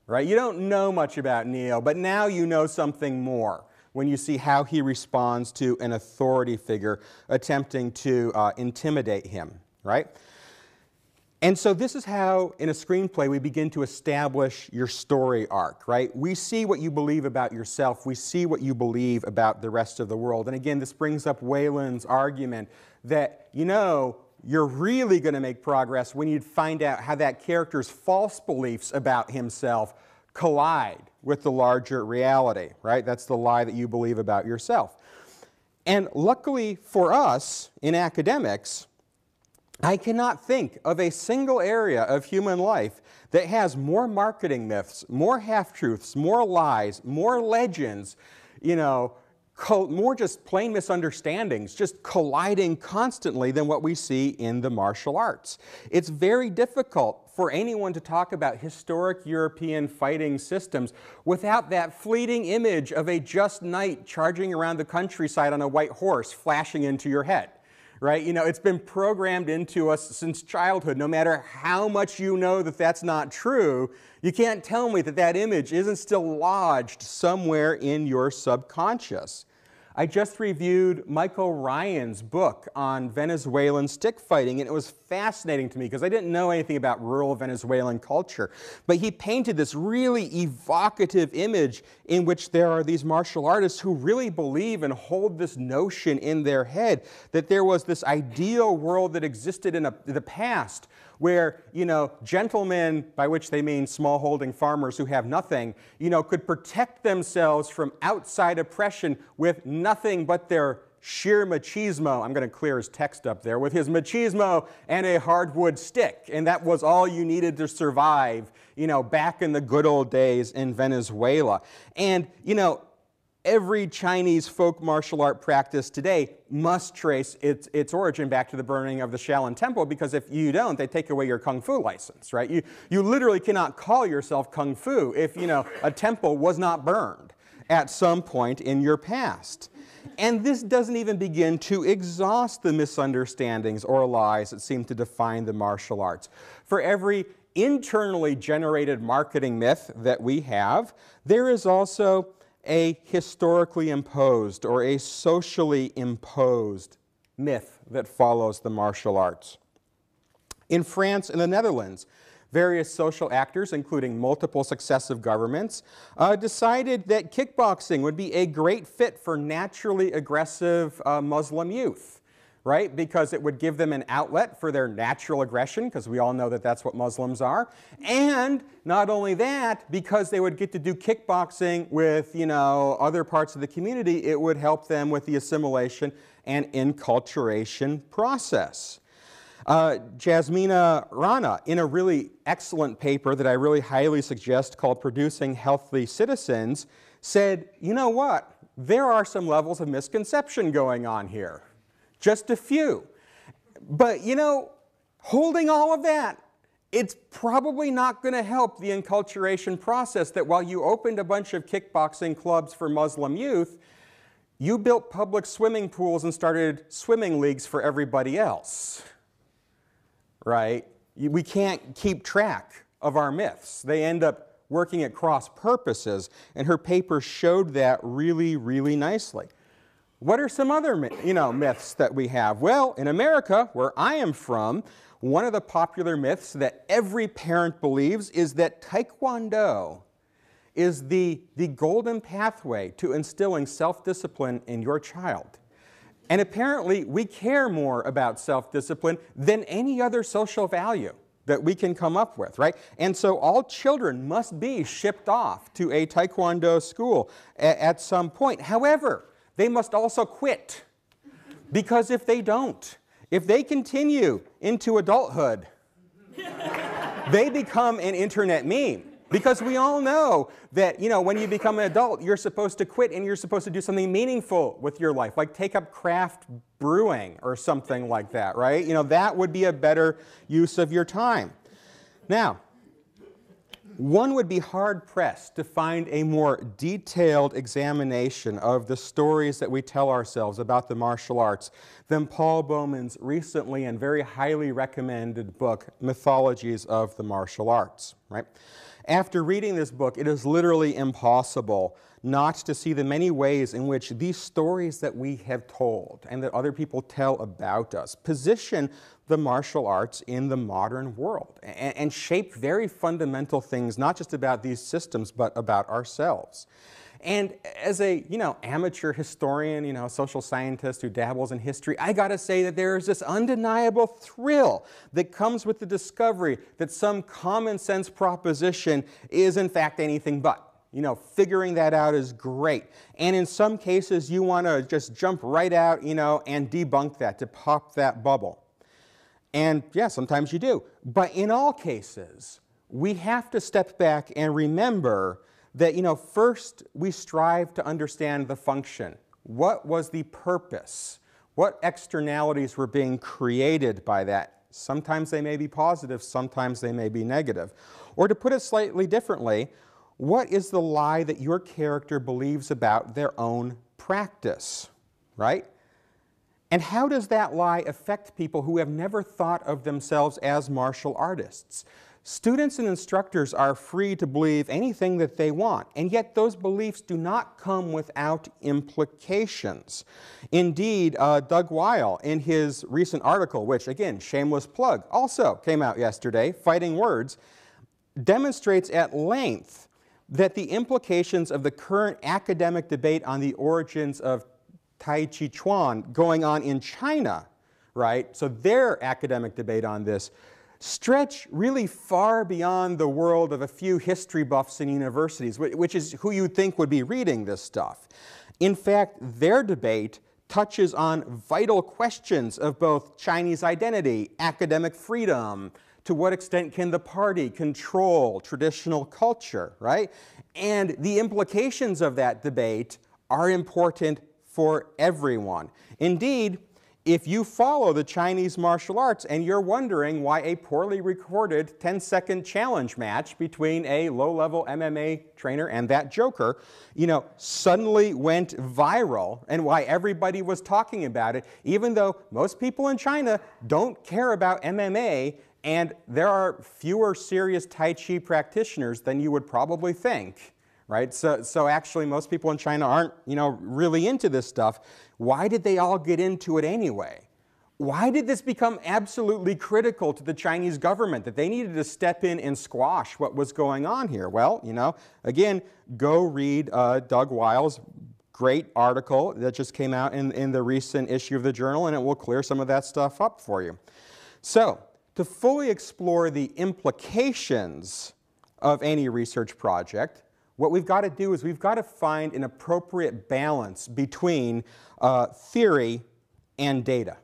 B: Right? You don't know much about Neo, but now you know something more when you see how he responds to an authority figure attempting to uh, intimidate him. Right? And so this is how, in a screenplay, we begin to establish your story arc, right? We see what you believe about yourself. We see what you believe about the rest of the world. And again, this brings up Weiland's argument that, you know, you're really going to make progress when you find out how that character's false beliefs about himself collide with the larger reality, right? That's the lie that you believe about yourself. And luckily for us in academics, I cannot think of a single area of human life that has more marketing myths, more half truths, more lies, more legends, you know, more just plain misunderstandings, just colliding constantly than what we see in the martial arts. It's very difficult for anyone to talk about historic European fighting systems without that fleeting image of a just knight charging around the countryside on a white horse flashing into your head right? You know, it's been programmed into us since childhood. No matter how much you know that that's not true, you can't tell me that that image isn't still lodged somewhere in your subconscious. I just reviewed Michael Ryan's book on Venezuelan stick fighting, and it was fascinating to me because I didn't know anything about rural Venezuelan culture. But he painted this really evocative image in which there are these martial artists who really believe and hold this notion in their head that there was this ideal world that existed in a, the past where, you know, gentlemen, by which they mean smallholding farmers who have nothing, you know, could protect themselves from outside oppression with nothing but their sheer machismo. I'm going to clear his text up there with his machismo and a hardwood stick. And that was all you needed to survive, you know, back in the good old days in Venezuela. And, you know, every Chinese folk martial art practice today must trace its, its origin back to the burning of the Shaolin Temple because if you don't, they take away your Kung Fu license, right? You, you literally cannot call yourself Kung Fu if, you know, a temple was not burned at some point in your past. And this doesn't even begin to exhaust the misunderstandings or lies that seem to define the martial arts. For every internally generated marketing myth that we have, there is also a historically imposed or a socially imposed myth that follows the martial arts. In France and the Netherlands, various social actors, including multiple successive governments, uh, decided that kickboxing would be a great fit for naturally aggressive uh, Muslim youth right? Because it would give them an outlet for their natural aggression, because we all know that that's what Muslims are. And not only that, because they would get to do kickboxing with, you know, other parts of the community, it would help them with the assimilation and enculturation process. Uh, Jasmina Rana, in a really excellent paper that I really highly suggest called Producing Healthy Citizens, said, you know what? There are some levels of misconception going on here just a few. But you know, holding all of that, it's probably not going to help the enculturation process that while you opened a bunch of kickboxing clubs for Muslim youth, you built public swimming pools and started swimming leagues for everybody else. Right? We can't keep track of our myths. They end up working at cross purposes, and her paper showed that really, really nicely. What are some other you know, myths that we have? Well, in America, where I am from, one of the popular myths that every parent believes is that Taekwondo is the, the golden pathway to instilling self-discipline in your child. And apparently, we care more about self-discipline than any other social value that we can come up with, right? And so all children must be shipped off to a Taekwondo school at some point. However, they must also quit. Because if they don't, if they continue into adulthood, they become an internet meme. Because we all know that, you know, when you become an adult, you're supposed to quit and you're supposed to do something meaningful with your life, like take up craft brewing or something like that, right? You know, that would be a better use of your time. Now, one would be hard pressed to find a more detailed examination of the stories that we tell ourselves about the martial arts than Paul Bowman's recently and very highly recommended book, Mythologies of the Martial Arts. Right? After reading this book, it is literally impossible not to see the many ways in which these stories that we have told and that other people tell about us position the martial arts in the modern world and, and shape very fundamental things, not just about these systems, but about ourselves. And as a, you know, amateur historian, you know, social scientist who dabbles in history, I got to say that there is this undeniable thrill that comes with the discovery that some common sense proposition is in fact anything but. You know, figuring that out is great. And in some cases, you want to just jump right out, you know, and debunk that, to pop that bubble. And yeah, sometimes you do. But in all cases, we have to step back and remember that, you know, first we strive to understand the function. What was the purpose? What externalities were being created by that? Sometimes they may be positive, sometimes they may be negative. Or to put it slightly differently, what is the lie that your character believes about their own practice, right? And how does that lie affect people who have never thought of themselves as martial artists? Students and instructors are free to believe anything that they want, and yet those beliefs do not come without implications. Indeed, uh, Doug Wile, in his recent article, which again, shameless plug, also came out yesterday, Fighting Words, demonstrates at length that the implications of the current academic debate on the origins of Tai Chi Chuan going on in China, right? So their academic debate on this stretch really far beyond the world of a few history buffs in universities, which is who you'd think would be reading this stuff. In fact, their debate touches on vital questions of both Chinese identity, academic freedom, to what extent can the party control traditional culture, right? And the implications of that debate are important for everyone. Indeed, if you follow the Chinese martial arts and you're wondering why a poorly recorded 10 second challenge match between a low level MMA trainer and that joker, you know, suddenly went viral and why everybody was talking about it, even though most people in China don't care about MMA and there are fewer serious Tai Chi practitioners than you would probably think right? So, so actually most people in China aren't, you know, really into this stuff. Why did they all get into it anyway? Why did this become absolutely critical to the Chinese government that they needed to step in and squash what was going on here? Well, you know, again, go read uh, Doug Wile's great article that just came out in, in the recent issue of the journal, and it will clear some of that stuff up for you. So, to fully explore the implications of any research project, what we've got to do is we've got to find an appropriate balance between uh, theory and data.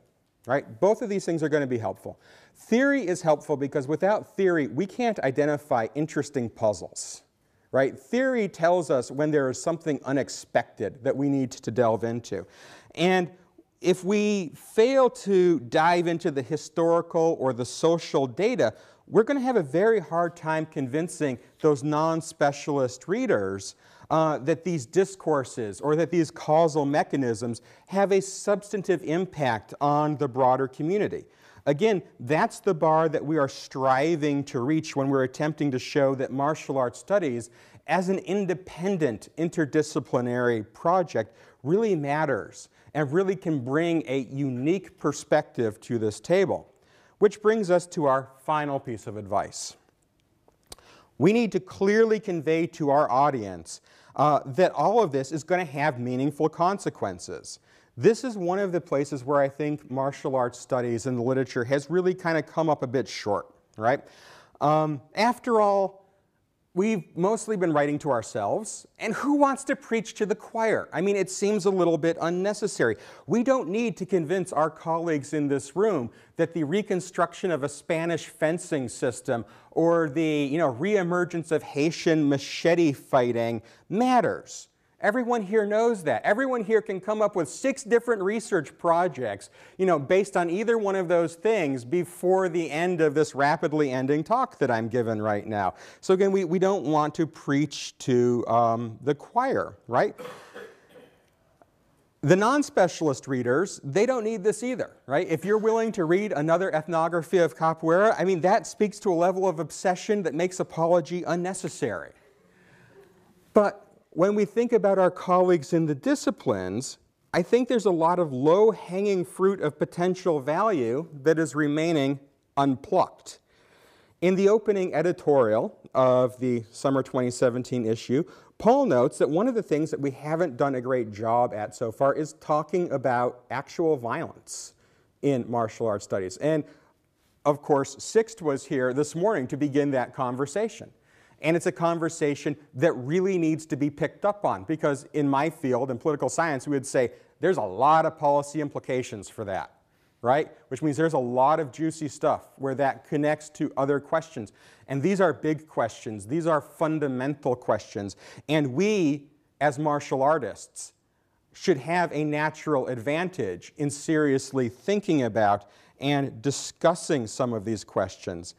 B: Right? Both of these things are going to be helpful. Theory is helpful because without theory, we can't identify interesting puzzles. Right? Theory tells us when there is something unexpected that we need to delve into. And if we fail to dive into the historical or the social data, we're going to have a very hard time convincing those non specialist readers uh, that these discourses or that these causal mechanisms have a substantive impact on the broader community. Again, that's the bar that we are striving to reach when we're attempting to show that martial arts studies, as an independent interdisciplinary project, really matters and really can bring a unique perspective to this table. Which brings us to our final piece of advice. We need to clearly convey to our audience uh, that all of this is going to have meaningful consequences. This is one of the places where I think martial arts studies and the literature has really kind of come up a bit short, right? Um, after all, we've mostly been writing to ourselves, and who wants to preach to the choir? I mean, it seems a little bit unnecessary. We don't need to convince our colleagues in this room that the reconstruction of a Spanish fencing system or the you know, reemergence of Haitian machete fighting matters. Everyone here knows that. Everyone here can come up with six different research projects, you know, based on either one of those things before the end of this rapidly ending talk that I'm given right now. So again, we, we don't want to preach to um, the choir, right? The non specialist readers, they don't need this either, right? If you're willing to read another ethnography of capoeira, I mean, that speaks to a level of obsession that makes apology unnecessary. But when we think about our colleagues in the disciplines, I think there's a lot of low hanging fruit of potential value that is remaining unplucked. In the opening editorial of the summer 2017 issue, Paul notes that one of the things that we haven't done a great job at so far is talking about actual violence in martial arts studies. And of course, Sixt was here this morning to begin that conversation. And it's a conversation that really needs to be picked up on because in my field, in political science, we would say there's a lot of policy implications for that right? Which means there's a lot of juicy stuff where that connects to other questions. And these are big questions, these are fundamental questions. And we, as martial artists, should have a natural advantage in seriously thinking about and discussing some of these questions.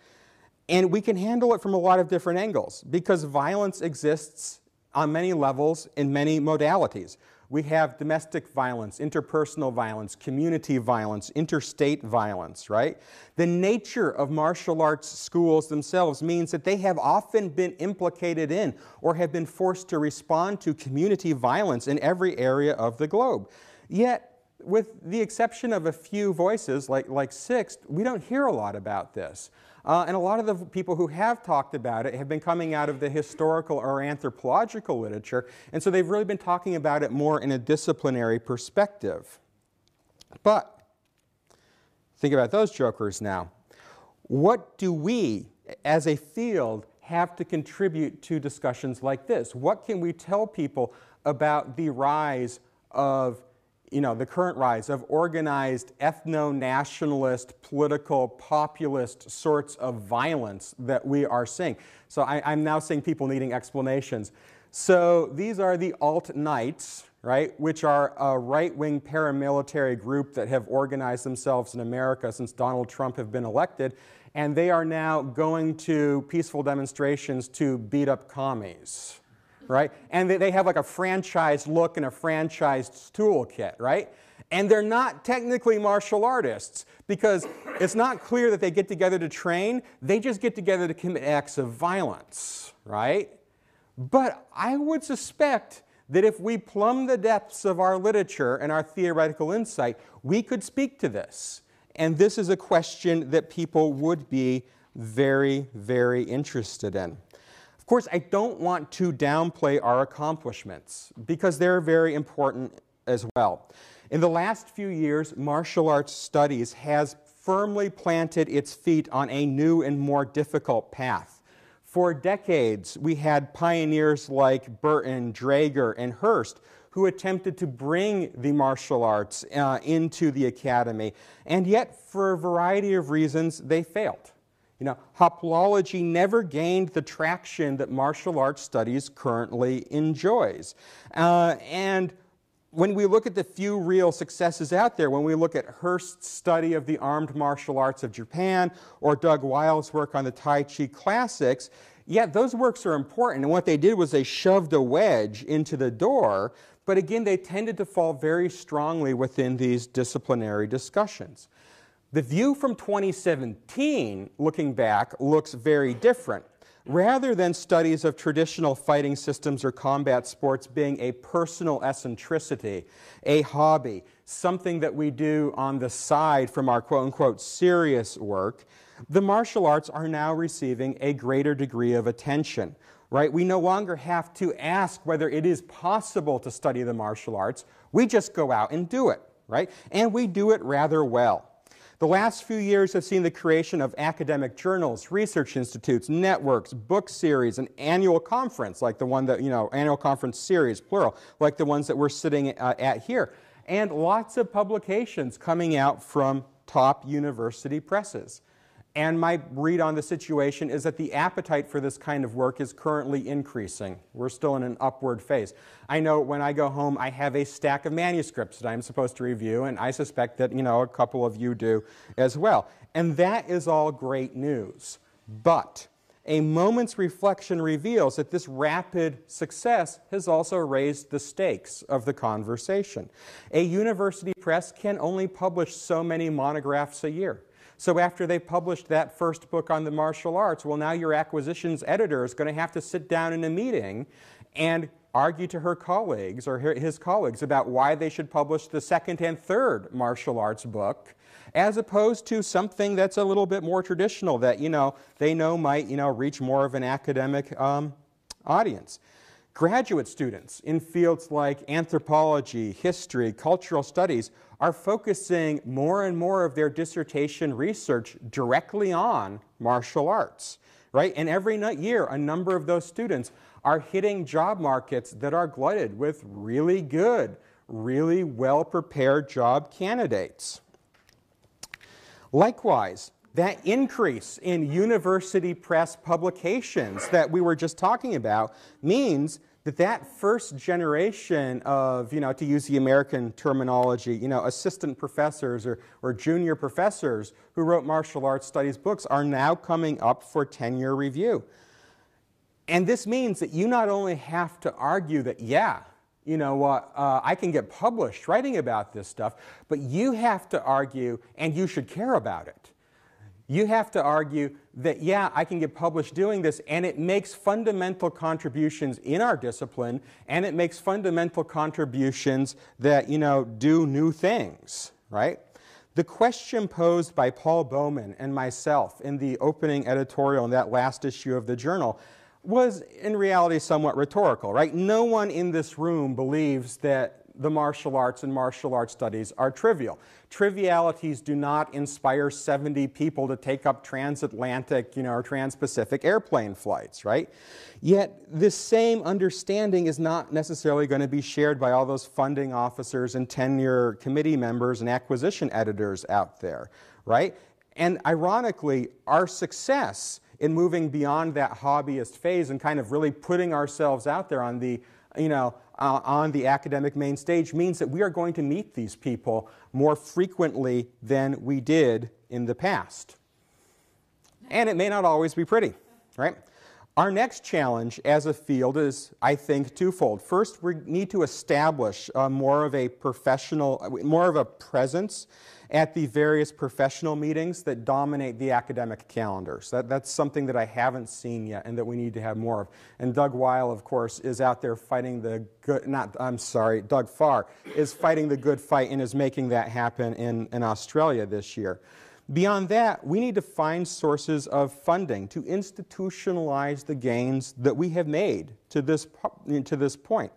B: And we can handle it from a lot of different angles because violence exists on many levels in many modalities. We have domestic violence, interpersonal violence, community violence, interstate violence, right? The nature of martial arts schools themselves means that they have often been implicated in or have been forced to respond to community violence in every area of the globe. Yet, with the exception of a few voices like, like Sixt, we don't hear a lot about this. Uh, and a lot of the people who have talked about it have been coming out of the historical or anthropological literature, and so they've really been talking about it more in a disciplinary perspective. But think about those jokers now. What do we, as a field, have to contribute to discussions like this? What can we tell people about the rise of you know, the current rise of organized ethno-nationalist, political, populist sorts of violence that we are seeing. So I, am now seeing people needing explanations. So these are the alt-knights, right, which are a right-wing paramilitary group that have organized themselves in America since Donald Trump have been elected, and they are now going to peaceful demonstrations to beat up commies right? And they have like a franchised look and a franchised toolkit, right? And they're not technically martial artists because it's not clear that they get together to train. They just get together to commit acts of violence, right? But I would suspect that if we plumb the depths of our literature and our theoretical insight, we could speak to this. And this is a question that people would be very, very interested in course, I don't want to downplay our accomplishments because they're very important as well. In the last few years, martial arts studies has firmly planted its feet on a new and more difficult path. For decades, we had pioneers like Burton, Draeger, and Hurst who attempted to bring the martial arts uh, into the academy, and yet, for a variety of reasons, they failed. You know, hoplology never gained the traction that martial arts studies currently enjoys. Uh, and when we look at the few real successes out there, when we look at Hurst's study of the armed martial arts of Japan or Doug Wile's work on the Tai Chi classics, yeah, those works are important. And what they did was they shoved a wedge into the door, but again, they tended to fall very strongly within these disciplinary discussions. The view from 2017, looking back, looks very different. Rather than studies of traditional fighting systems or combat sports being a personal eccentricity, a hobby, something that we do on the side from our quote unquote serious work, the martial arts are now receiving a greater degree of attention. Right? We no longer have to ask whether it is possible to study the martial arts. We just go out and do it, right? And we do it rather well. The last few years have seen the creation of academic journals, research institutes, networks, book series, an annual conference like the one that, you know, annual conference series, plural, like the ones that we're sitting uh, at here, and lots of publications coming out from top university presses. And my read on the situation is that the appetite for this kind of work is currently increasing. We're still in an upward phase. I know when I go home, I have a stack of manuscripts that I'm supposed to review, and I suspect that, you know, a couple of you do as well. And that is all great news. But a moment's reflection reveals that this rapid success has also raised the stakes of the conversation. A university press can only publish so many monographs a year. So after they published that first book on the martial arts, well, now your acquisitions editor is going to have to sit down in a meeting and argue to her colleagues or his colleagues about why they should publish the second and third martial arts book as opposed to something that's a little bit more traditional that you know they know might you know reach more of an academic um, audience graduate students in fields like anthropology history cultural studies are focusing more and more of their dissertation research directly on martial arts right? And every year a number of those students are hitting job markets that are glutted with really good really well prepared job candidates. Likewise, that increase in university press publications that we were just talking about means that that first generation of, you know, to use the American terminology, you know, assistant professors or, or junior professors who wrote martial arts studies books are now coming up for tenure review. And this means that you not only have to argue that, yeah, you know what, uh, I can get published writing about this stuff, but you have to argue, and you should care about it. You have to argue that, yeah, I can get published doing this, and it makes fundamental contributions in our discipline, and it makes fundamental contributions that, you know, do new things, right? The question posed by Paul Bowman and myself in the opening editorial in that last issue of the journal was in reality somewhat rhetorical, right? No one in this room believes that the martial arts and martial arts studies are trivial. Trivialities do not inspire 70 people to take up transatlantic, you know, or trans-Pacific airplane flights, right? Yet this same understanding is not necessarily going to be shared by all those funding officers and tenure committee members and acquisition editors out there, right? And ironically, our success in moving beyond that hobbyist phase and kind of really putting ourselves out there on the, you know, uh, on the academic main stage means that we are going to meet these people more frequently than we did in the past. And it may not always be pretty, right? Our next challenge as a field is, I think, twofold. First, we need to establish uh, more of a professional, more of a presence at the various professional meetings that dominate the academic calendars. That, that's something that I haven't seen yet and that we need to have more of. And Doug Wile, of course, is out there fighting the good, not, I'm sorry, Doug Farr is fighting the good fight and is making that happen in, in Australia this year. Beyond that, we need to find sources of funding to institutionalize the gains that we have made to this, to this point.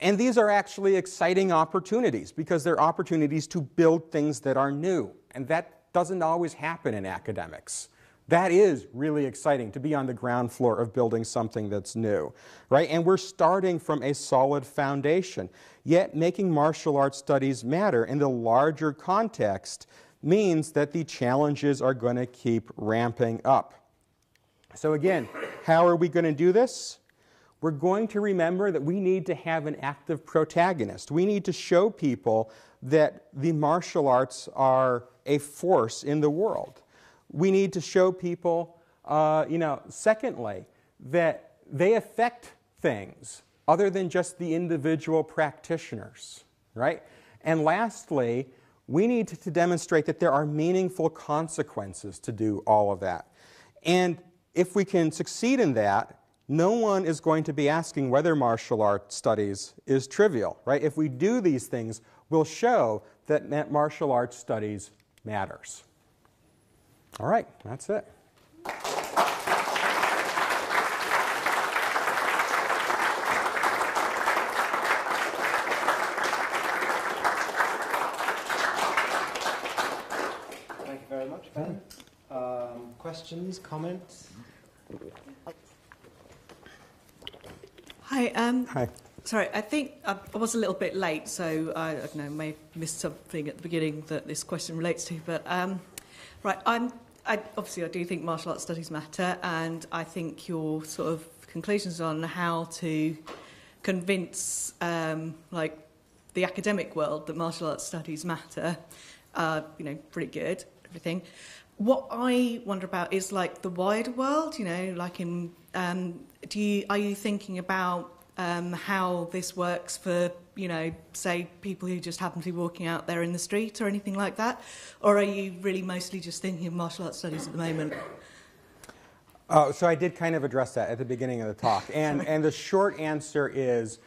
B: And these are actually exciting opportunities because they're opportunities to build things that are new. And that doesn't always happen in academics. That is really exciting to be on the ground floor of building something that's new, right? And we're starting from a solid foundation. Yet making martial arts studies matter in the larger context means that the challenges are going to keep ramping up. So again, how are we going to do this? We're going to remember that we need to have an active protagonist. We need to show people that the martial arts are a force in the world. We need to show people, uh, you know, secondly, that they affect things other than just the individual practitioners, right? And lastly, we need to, to demonstrate that there are meaningful consequences to do all of that. And if we can succeed in that, no one is going to be asking whether martial art studies is trivial, right? If we do these things, we'll show that martial arts studies matters. All right, that's it.
A: Thank you very much, Ben. Um, questions, comments?
C: Hi. Um,
B: Hi.
C: Sorry, I think I was a little bit late, so I, I don't know, may have missed something at the beginning that this question relates to. But um, right, I'm I, obviously I do think martial arts studies matter, and I think your sort of conclusions on how to convince um, like the academic world that martial arts studies matter, are you know pretty good. Everything. What I wonder about is like the wider world. You know, like in um, do you are you thinking about um, how this works for you know, say people who just happen to be walking out there in the street or anything like that, or are you really mostly just thinking of martial arts studies at the moment?
B: Uh, so I did kind of address that at the beginning of the talk, and and the short answer is.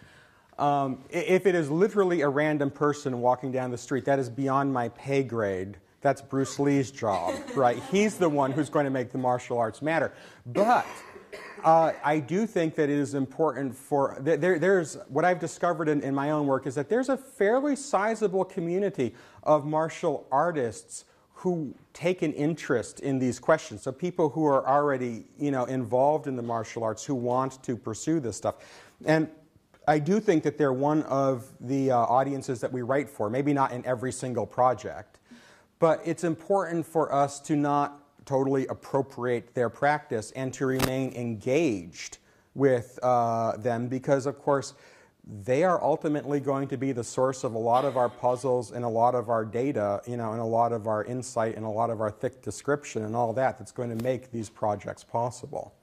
B: Um, if it is literally a random person walking down the street, that is beyond my pay grade. That's Bruce Lee's job, right? He's the one who's going to make the martial arts matter. But uh, I do think that it is important for there, there's what I've discovered in, in, my own work is that there's a fairly sizable community of martial artists who take an interest in these questions. So people who are already you know involved in the martial arts who want to pursue this stuff, and I do think that they're one of the uh, audiences that we write for. Maybe not in every single project, but it's important for us to not totally appropriate their practice and to remain engaged with uh, them because, of course, they are ultimately going to be the source of a lot of our puzzles and a lot of our data, you know, and a lot of our insight and a lot of our thick description and all that that's going to make these projects possible.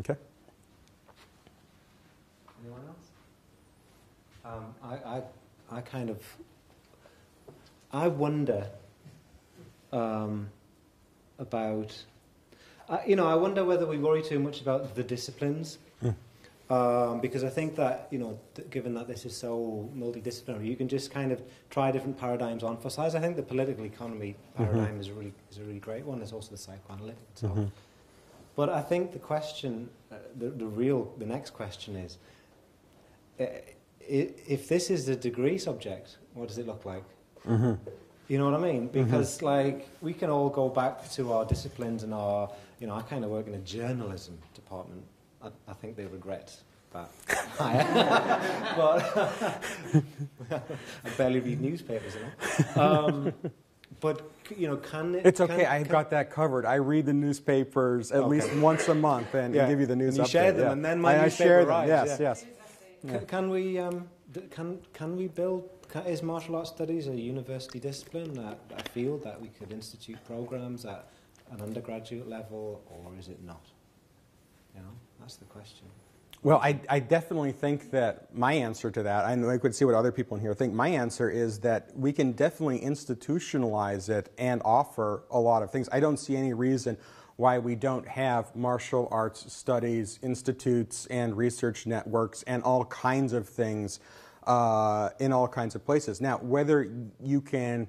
B: Okay?
A: Anyone else? Um, I, I, I kind of, I wonder um, about, uh, you know, I wonder whether we worry too much about the disciplines. Mm. Um, because I think that, you know, th- given that this is so multidisciplinary, you can just kind of try different paradigms on for size. I think the political economy mm-hmm. paradigm mm-hmm. is, a really, is a really great one. There's also the psychoanalytic mm-hmm. But I think the question, uh, the, the real, the next question is, uh, if this is the degree subject, what does it look like? Mm-hmm. You know what I mean? Mm-hmm. Because mm-hmm. like we can all go back to our disciplines and our, you know, I kind of work in a journalism department. I, I think they regret that. but I barely read newspapers, you know. Um, but you know, can it?
B: It's okay.
A: Can,
B: I've
A: can,
B: got that covered. I read the newspapers at okay. least once a month and, yeah. and, give you the news.
A: And
B: you
A: update,
B: share
A: them,
B: yeah.
A: and then my
B: I,
A: newspaper
B: I share them.
A: arrives,
B: Yes,
A: yeah.
B: yes.
A: Can, can we um, can can we build is martial arts studies a university discipline, a, a field that we could institute programs at an undergraduate level, or is it not? You know, that's the question.
B: Well, I, I, definitely think that my answer to that, and I could see what other people in here think, my answer is that we can definitely institutionalize it and offer a lot of things. I don't see any reason why we don't have martial arts studies institutes and research networks and all kinds of things uh, in all kinds of places. Now, whether you can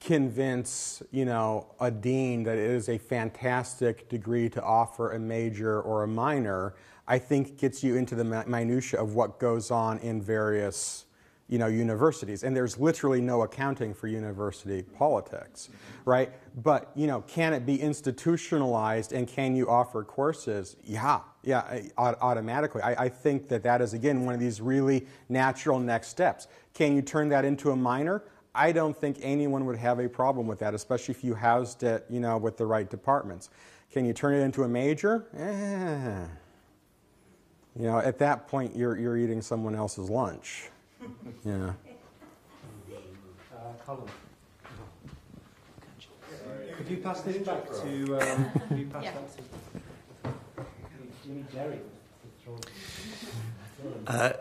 B: convince, you know, a dean that it is a fantastic degree to offer a major or a minor, I think gets you into the minutia of what goes on in various you know, universities. And there's literally no accounting for university politics, right? But, you know, can it be institutionalized and can you offer courses? Yeah, yeah, automatically. I, I think that that is, again, one of these really natural next steps. Can you turn that into a minor? I don't think anyone would have a problem with that, especially if you housed it, you know, with the right departments. Can you turn it into a major? Eh. You know, at that point, you're, you're eating someone else's lunch. Yeah.
A: Uh, Colin. Could you pass this back to? Um, could you pass yeah. that to? You need Jerry.
D: Uh,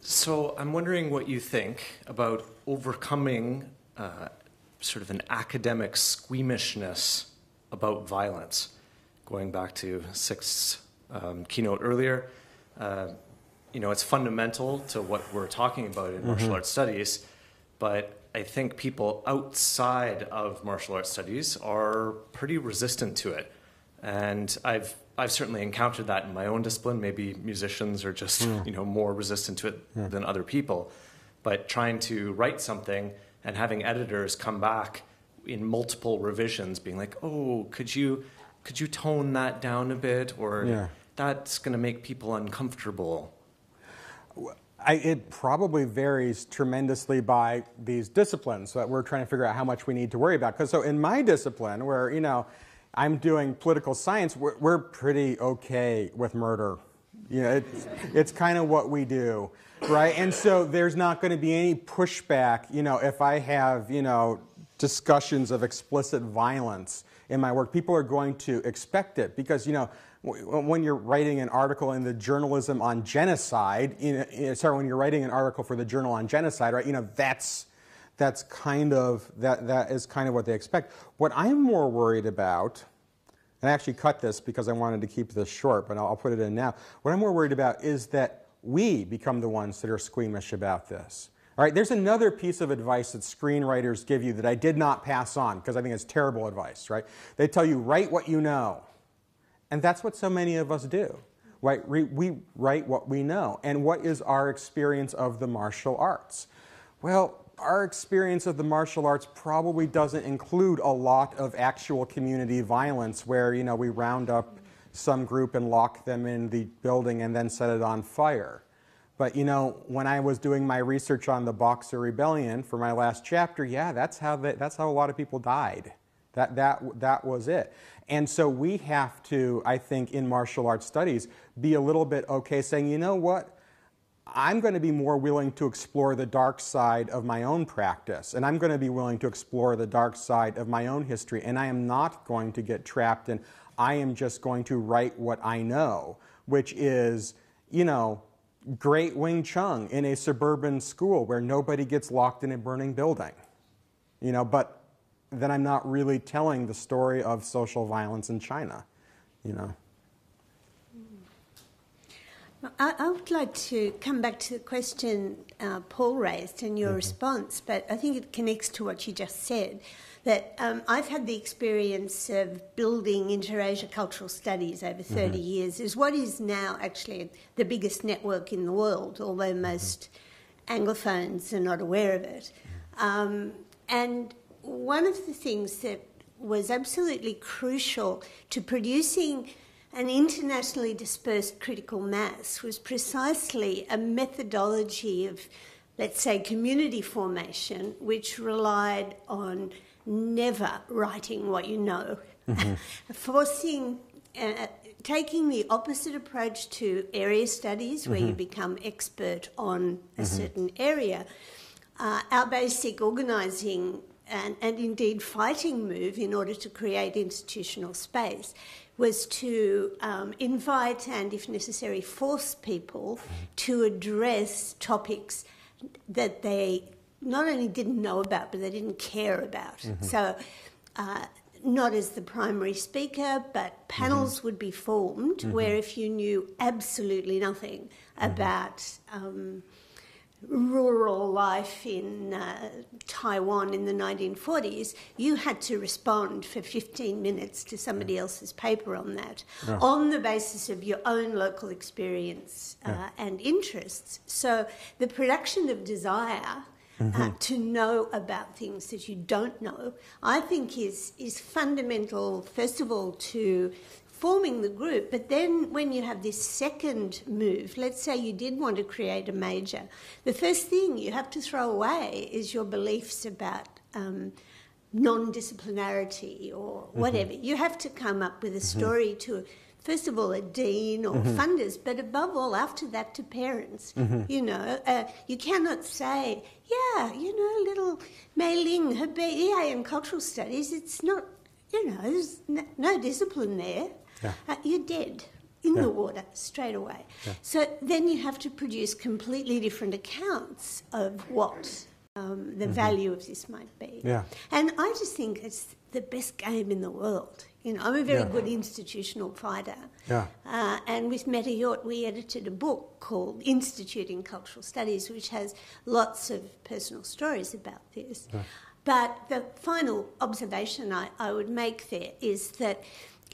D: so I'm wondering what you think about overcoming uh, sort of an academic squeamishness about violence. Going back to Sixt's um, keynote earlier, uh, you know, it's fundamental to what we're talking about in mm-hmm. martial arts studies, but I think people outside of martial arts studies are pretty resistant to it. And I've I've certainly encountered that in my own discipline. Maybe musicians are just mm. you know more resistant to it yeah. than other people. But trying to write something and having editors come back in multiple revisions, being like, "Oh, could you could you tone that down a bit?" or yeah. "That's going to make people uncomfortable."
B: I, it probably varies tremendously by these disciplines that we're trying to figure out how much we need to worry about. Because so in my discipline, where you know I'm doing political science, we're, we're pretty okay with murder. You know, it's, it's kind of what we do, right? And so there's not going to be any pushback. You know, if I have you know discussions of explicit violence in my work, people are going to expect it because, you know, when you're writing an article in the journalism on genocide, you know, sorry, when you're writing an article for the journal on genocide, right, you know, that's, that's kind of, that, that is kind of what they expect. What I'm more worried about, and I actually cut this because I wanted to keep this short, but I'll, I'll put it in now. What I'm more worried about is that we become the ones that are squeamish about this. All right, there's another piece of advice that screenwriters give you that I did not pass on because I think it's terrible advice, right? They tell you, write what you know. And that's what so many of us do. Right? We write what we know. And what is our experience of the martial arts? Well, our experience of the martial arts probably doesn't include a lot of actual community violence where, you know, we round up some group and lock them in the building and then set it on fire. But you know, when I was doing my research on the Boxer Rebellion for my last chapter, yeah, that's how they, that's how a lot of people died. That that that was it. And so we have to, I think, in martial arts studies, be a little bit okay saying, you know what? I'm going to be more willing to explore the dark side of my own practice, and I'm going to be willing to explore the dark side of my own history, and I am not going to get trapped in, I am just going to write what I know, which is, you know, great Wing Chun in a suburban school where nobody gets locked in a burning building. You know, but then I'm not really telling the story of social violence in China, you know.
E: I, I would like to come back to the question uh, Paul raised and your mm-hmm. response, but I think it connects to what you just said that um, I've had the experience of building Interasia cultural studies over 30 mm-hmm. years, is what is now actually the biggest network in the world, although mm-hmm. most mm-hmm. Anglophones are not aware of it. Um, and one of the things that was absolutely crucial to producing an internationally dispersed critical mass was precisely a methodology of, let's say, community formation, which relied on never writing what you know, mm-hmm. forcing, uh, taking the opposite approach to area studies where mm-hmm. you become expert on a mm-hmm. certain area. Uh, our basic organising and, and indeed fighting move in order to create institutional space was to um, invite and, if necessary, force people to address topics that they not only didn't know about, but they didn't care about. Mm-hmm. So, uh, not as the primary speaker, but panels mm-hmm. would be formed mm-hmm. where if you knew absolutely nothing mm-hmm. about um, rural life in uh, Taiwan in the 1940s, you had to respond for 15 minutes to somebody else's paper on that yeah. on the basis of your own local experience uh, yeah. and interests. So the production of desire uh, mm-hmm. uh, to know about things that you don't know, I think is is fundamental. First of all, to forming the group, but then when you have this second move, let's say you did want to create a major, the first thing you have to throw away is your beliefs about. Um, non-disciplinarity or mm-hmm. whatever mm-hmm. you have to come up with a mm-hmm. story mm-hmm. to first of all, a dean or mm-hmm. funders, but above all, after that, to parents. Mm-hmm. You know, uh, you cannot say, yeah, you know, little Mei Ling, her BA in cultural studies, it's not, you know, there's no, no discipline there. Yeah. Uh, you're dead in yeah. the water straight away. Yeah. So then you have to produce completely different accounts of what um, the mm-hmm. value of this might be. Yeah. And I just think it's the best game in the world. You know, I'm a very yeah. good institutional fighter. Yeah. Uh, and with Mette Hjort, we edited a book called Instituting Cultural Studies, which has lots of personal stories about this. Yeah. But the final observation I, I would make there is that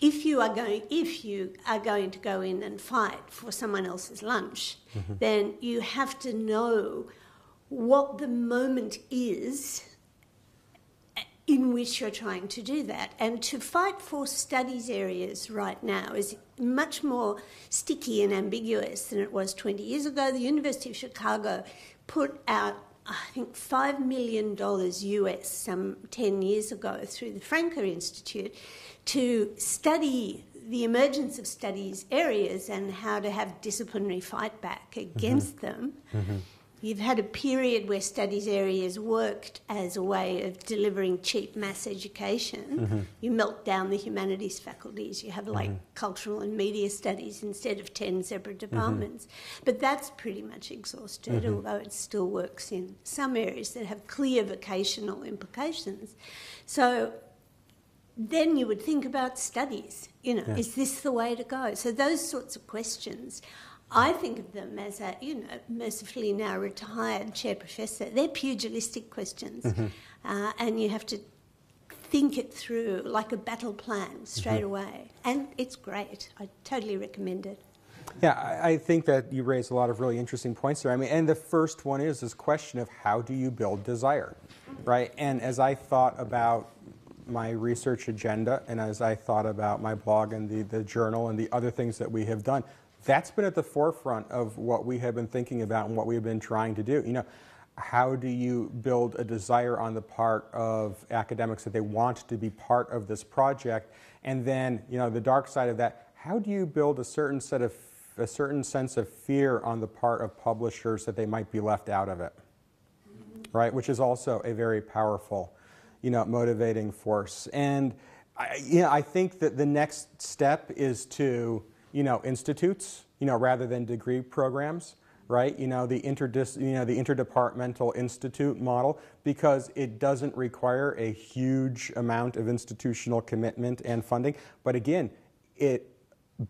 E: if you are going if you are going to go in and fight for someone else's lunch, mm-hmm. then you have to know what the moment is in which you're trying to do that. And to fight for studies areas right now is much more sticky and ambiguous than it was 20 years ago. The University of Chicago put out, I think, $5 million US some 10 years ago through the Franke Institute to study the emergence of studies areas and how to have disciplinary fight back against mm-hmm. them. Mm-hmm. You've had a period where studies areas worked as a way of delivering cheap mass education. Mm-hmm. You melt down the humanities faculties. You have like mm-hmm. cultural and media studies instead of 10 separate mm-hmm. departments. But that's pretty much exhausted, mm-hmm. although it still works in some areas that have clear vocational implications. So then you would think about studies. You know, yeah. is this the way to go? So those sorts of questions I think of them as a, you know, mercifully now retired chair professor. They're pugilistic questions, mm-hmm. uh, and you have to think it through like a battle plan straight mm-hmm. away. And it's great. I totally recommend it.
B: Yeah, I think that you raise a lot of really interesting points there. I mean, and the first one is this question of how do you build desire, right? And as I thought about my research agenda and as I thought about my blog and the, the journal and the other things that we have done, that's been at the forefront of what we have been thinking about and what we've been trying to do. You know, how do you build a desire on the part of academics that they want to be part of this project? And then, you know, the dark side of that, how do you build a certain set of a certain sense of fear on the part of publishers that they might be left out of it? Right, which is also a very powerful, you know, motivating force. And I, you know, I think that the next step is to you know, institutes, you know, rather than degree programs, right? You know, the, interdis, you know, the interdepartmental institute model because it doesn't require a huge amount of institutional commitment and funding. But again, it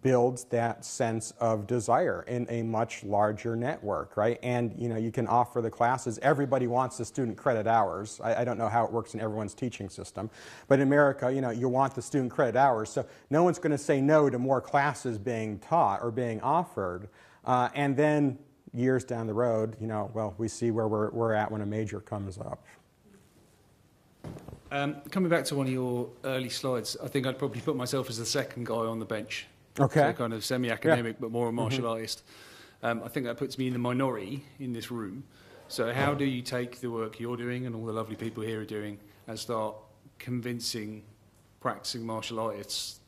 B: builds that sense of desire in a much larger network, right? And you know, you can offer the classes. Everybody wants the student credit hours. I, I, don't know how it works in everyone's teaching system, but in America, you know, you want the student credit hours. So no one's going to say no to more classes being taught or being offered. Uh, and then years down the road, you know, well, we see where we're, we're at when a major comes up.
F: Um, coming back to one of your early slides, I think I'd probably put myself as the second guy on the bench
B: Okay.
F: So kind of semi-academic, yeah. but more a martial mm-hmm. artist. Um, I think that puts me in the minority in this room. So how do you take the work you're doing and all the lovely people here are doing and start convincing practicing martial artists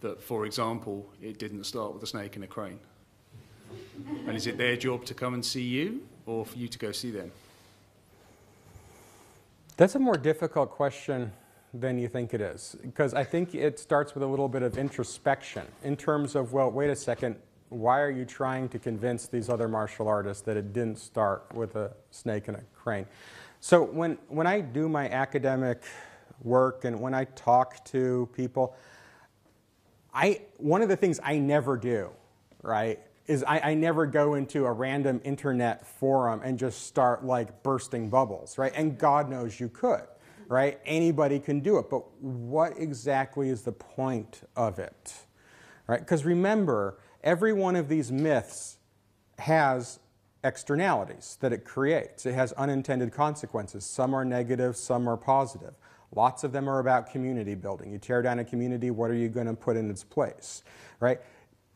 F: that, for example, it didn't start with a snake and a crane? And is it their job to come and see you or for you to go see them?
B: That's a more difficult question than you think it is. Because I think it starts with a little bit of introspection in terms of, well, wait a second, why are you trying to convince these other martial artists that it didn't start with a snake and a crane? So when, when I do my academic work and when I talk to people, I, one of the things I never do, right, is I, I, never go into a random internet forum and just start like bursting bubbles, right? And God knows you could right? Anybody can do it. But what exactly is the point of it? Right? Because remember, every one of these myths has externalities that it creates. It has unintended consequences. Some are negative, some are positive. Lots of them are about community building. You tear down a community, what are you going to put in its place? Right?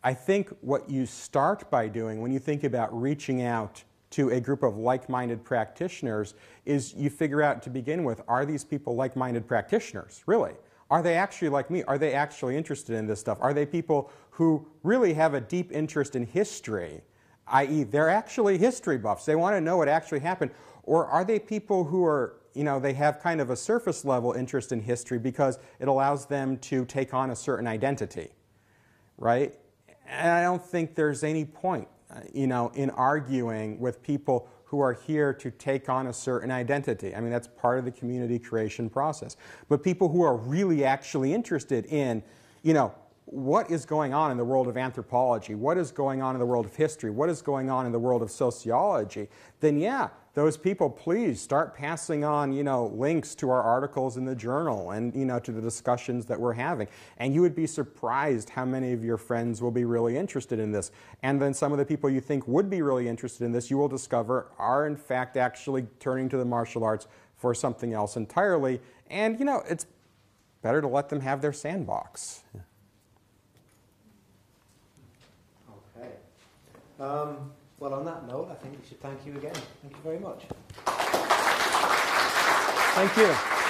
B: I think what you start by doing when you think about reaching out to a group of like minded practitioners is you figure out to begin with are these people like minded practitioners? Really? Are they actually like me? Are they actually interested in this stuff? Are they people who really have a deep interest in history, i.e., they're actually history buffs? They want to know what actually happened. Or are they people who are, you know, they have kind of a surface level interest in history because it allows them to take on a certain identity, right? And I don't think there's any point Uh, you know, in arguing with people who are here to take on a certain identity. I mean, that's part of the community creation process. But people who are really actually interested in, you know, what is going on in the world of anthropology, what is going on in the world of history, what is going on in the world of sociology, then yeah, those people, please start passing on, you know, links to our articles in the journal and, you know, to the discussions that we're having. And you would be surprised how many of your friends will be really interested in this. And then some of the people you think would be really interested in this, you will discover are in fact actually turning to the martial arts for something else entirely. And, you know, it's better to let them have their sandbox.
A: Okay. Um, well, on that note, I think we should thank you again. Thank you very much.
B: Thank you.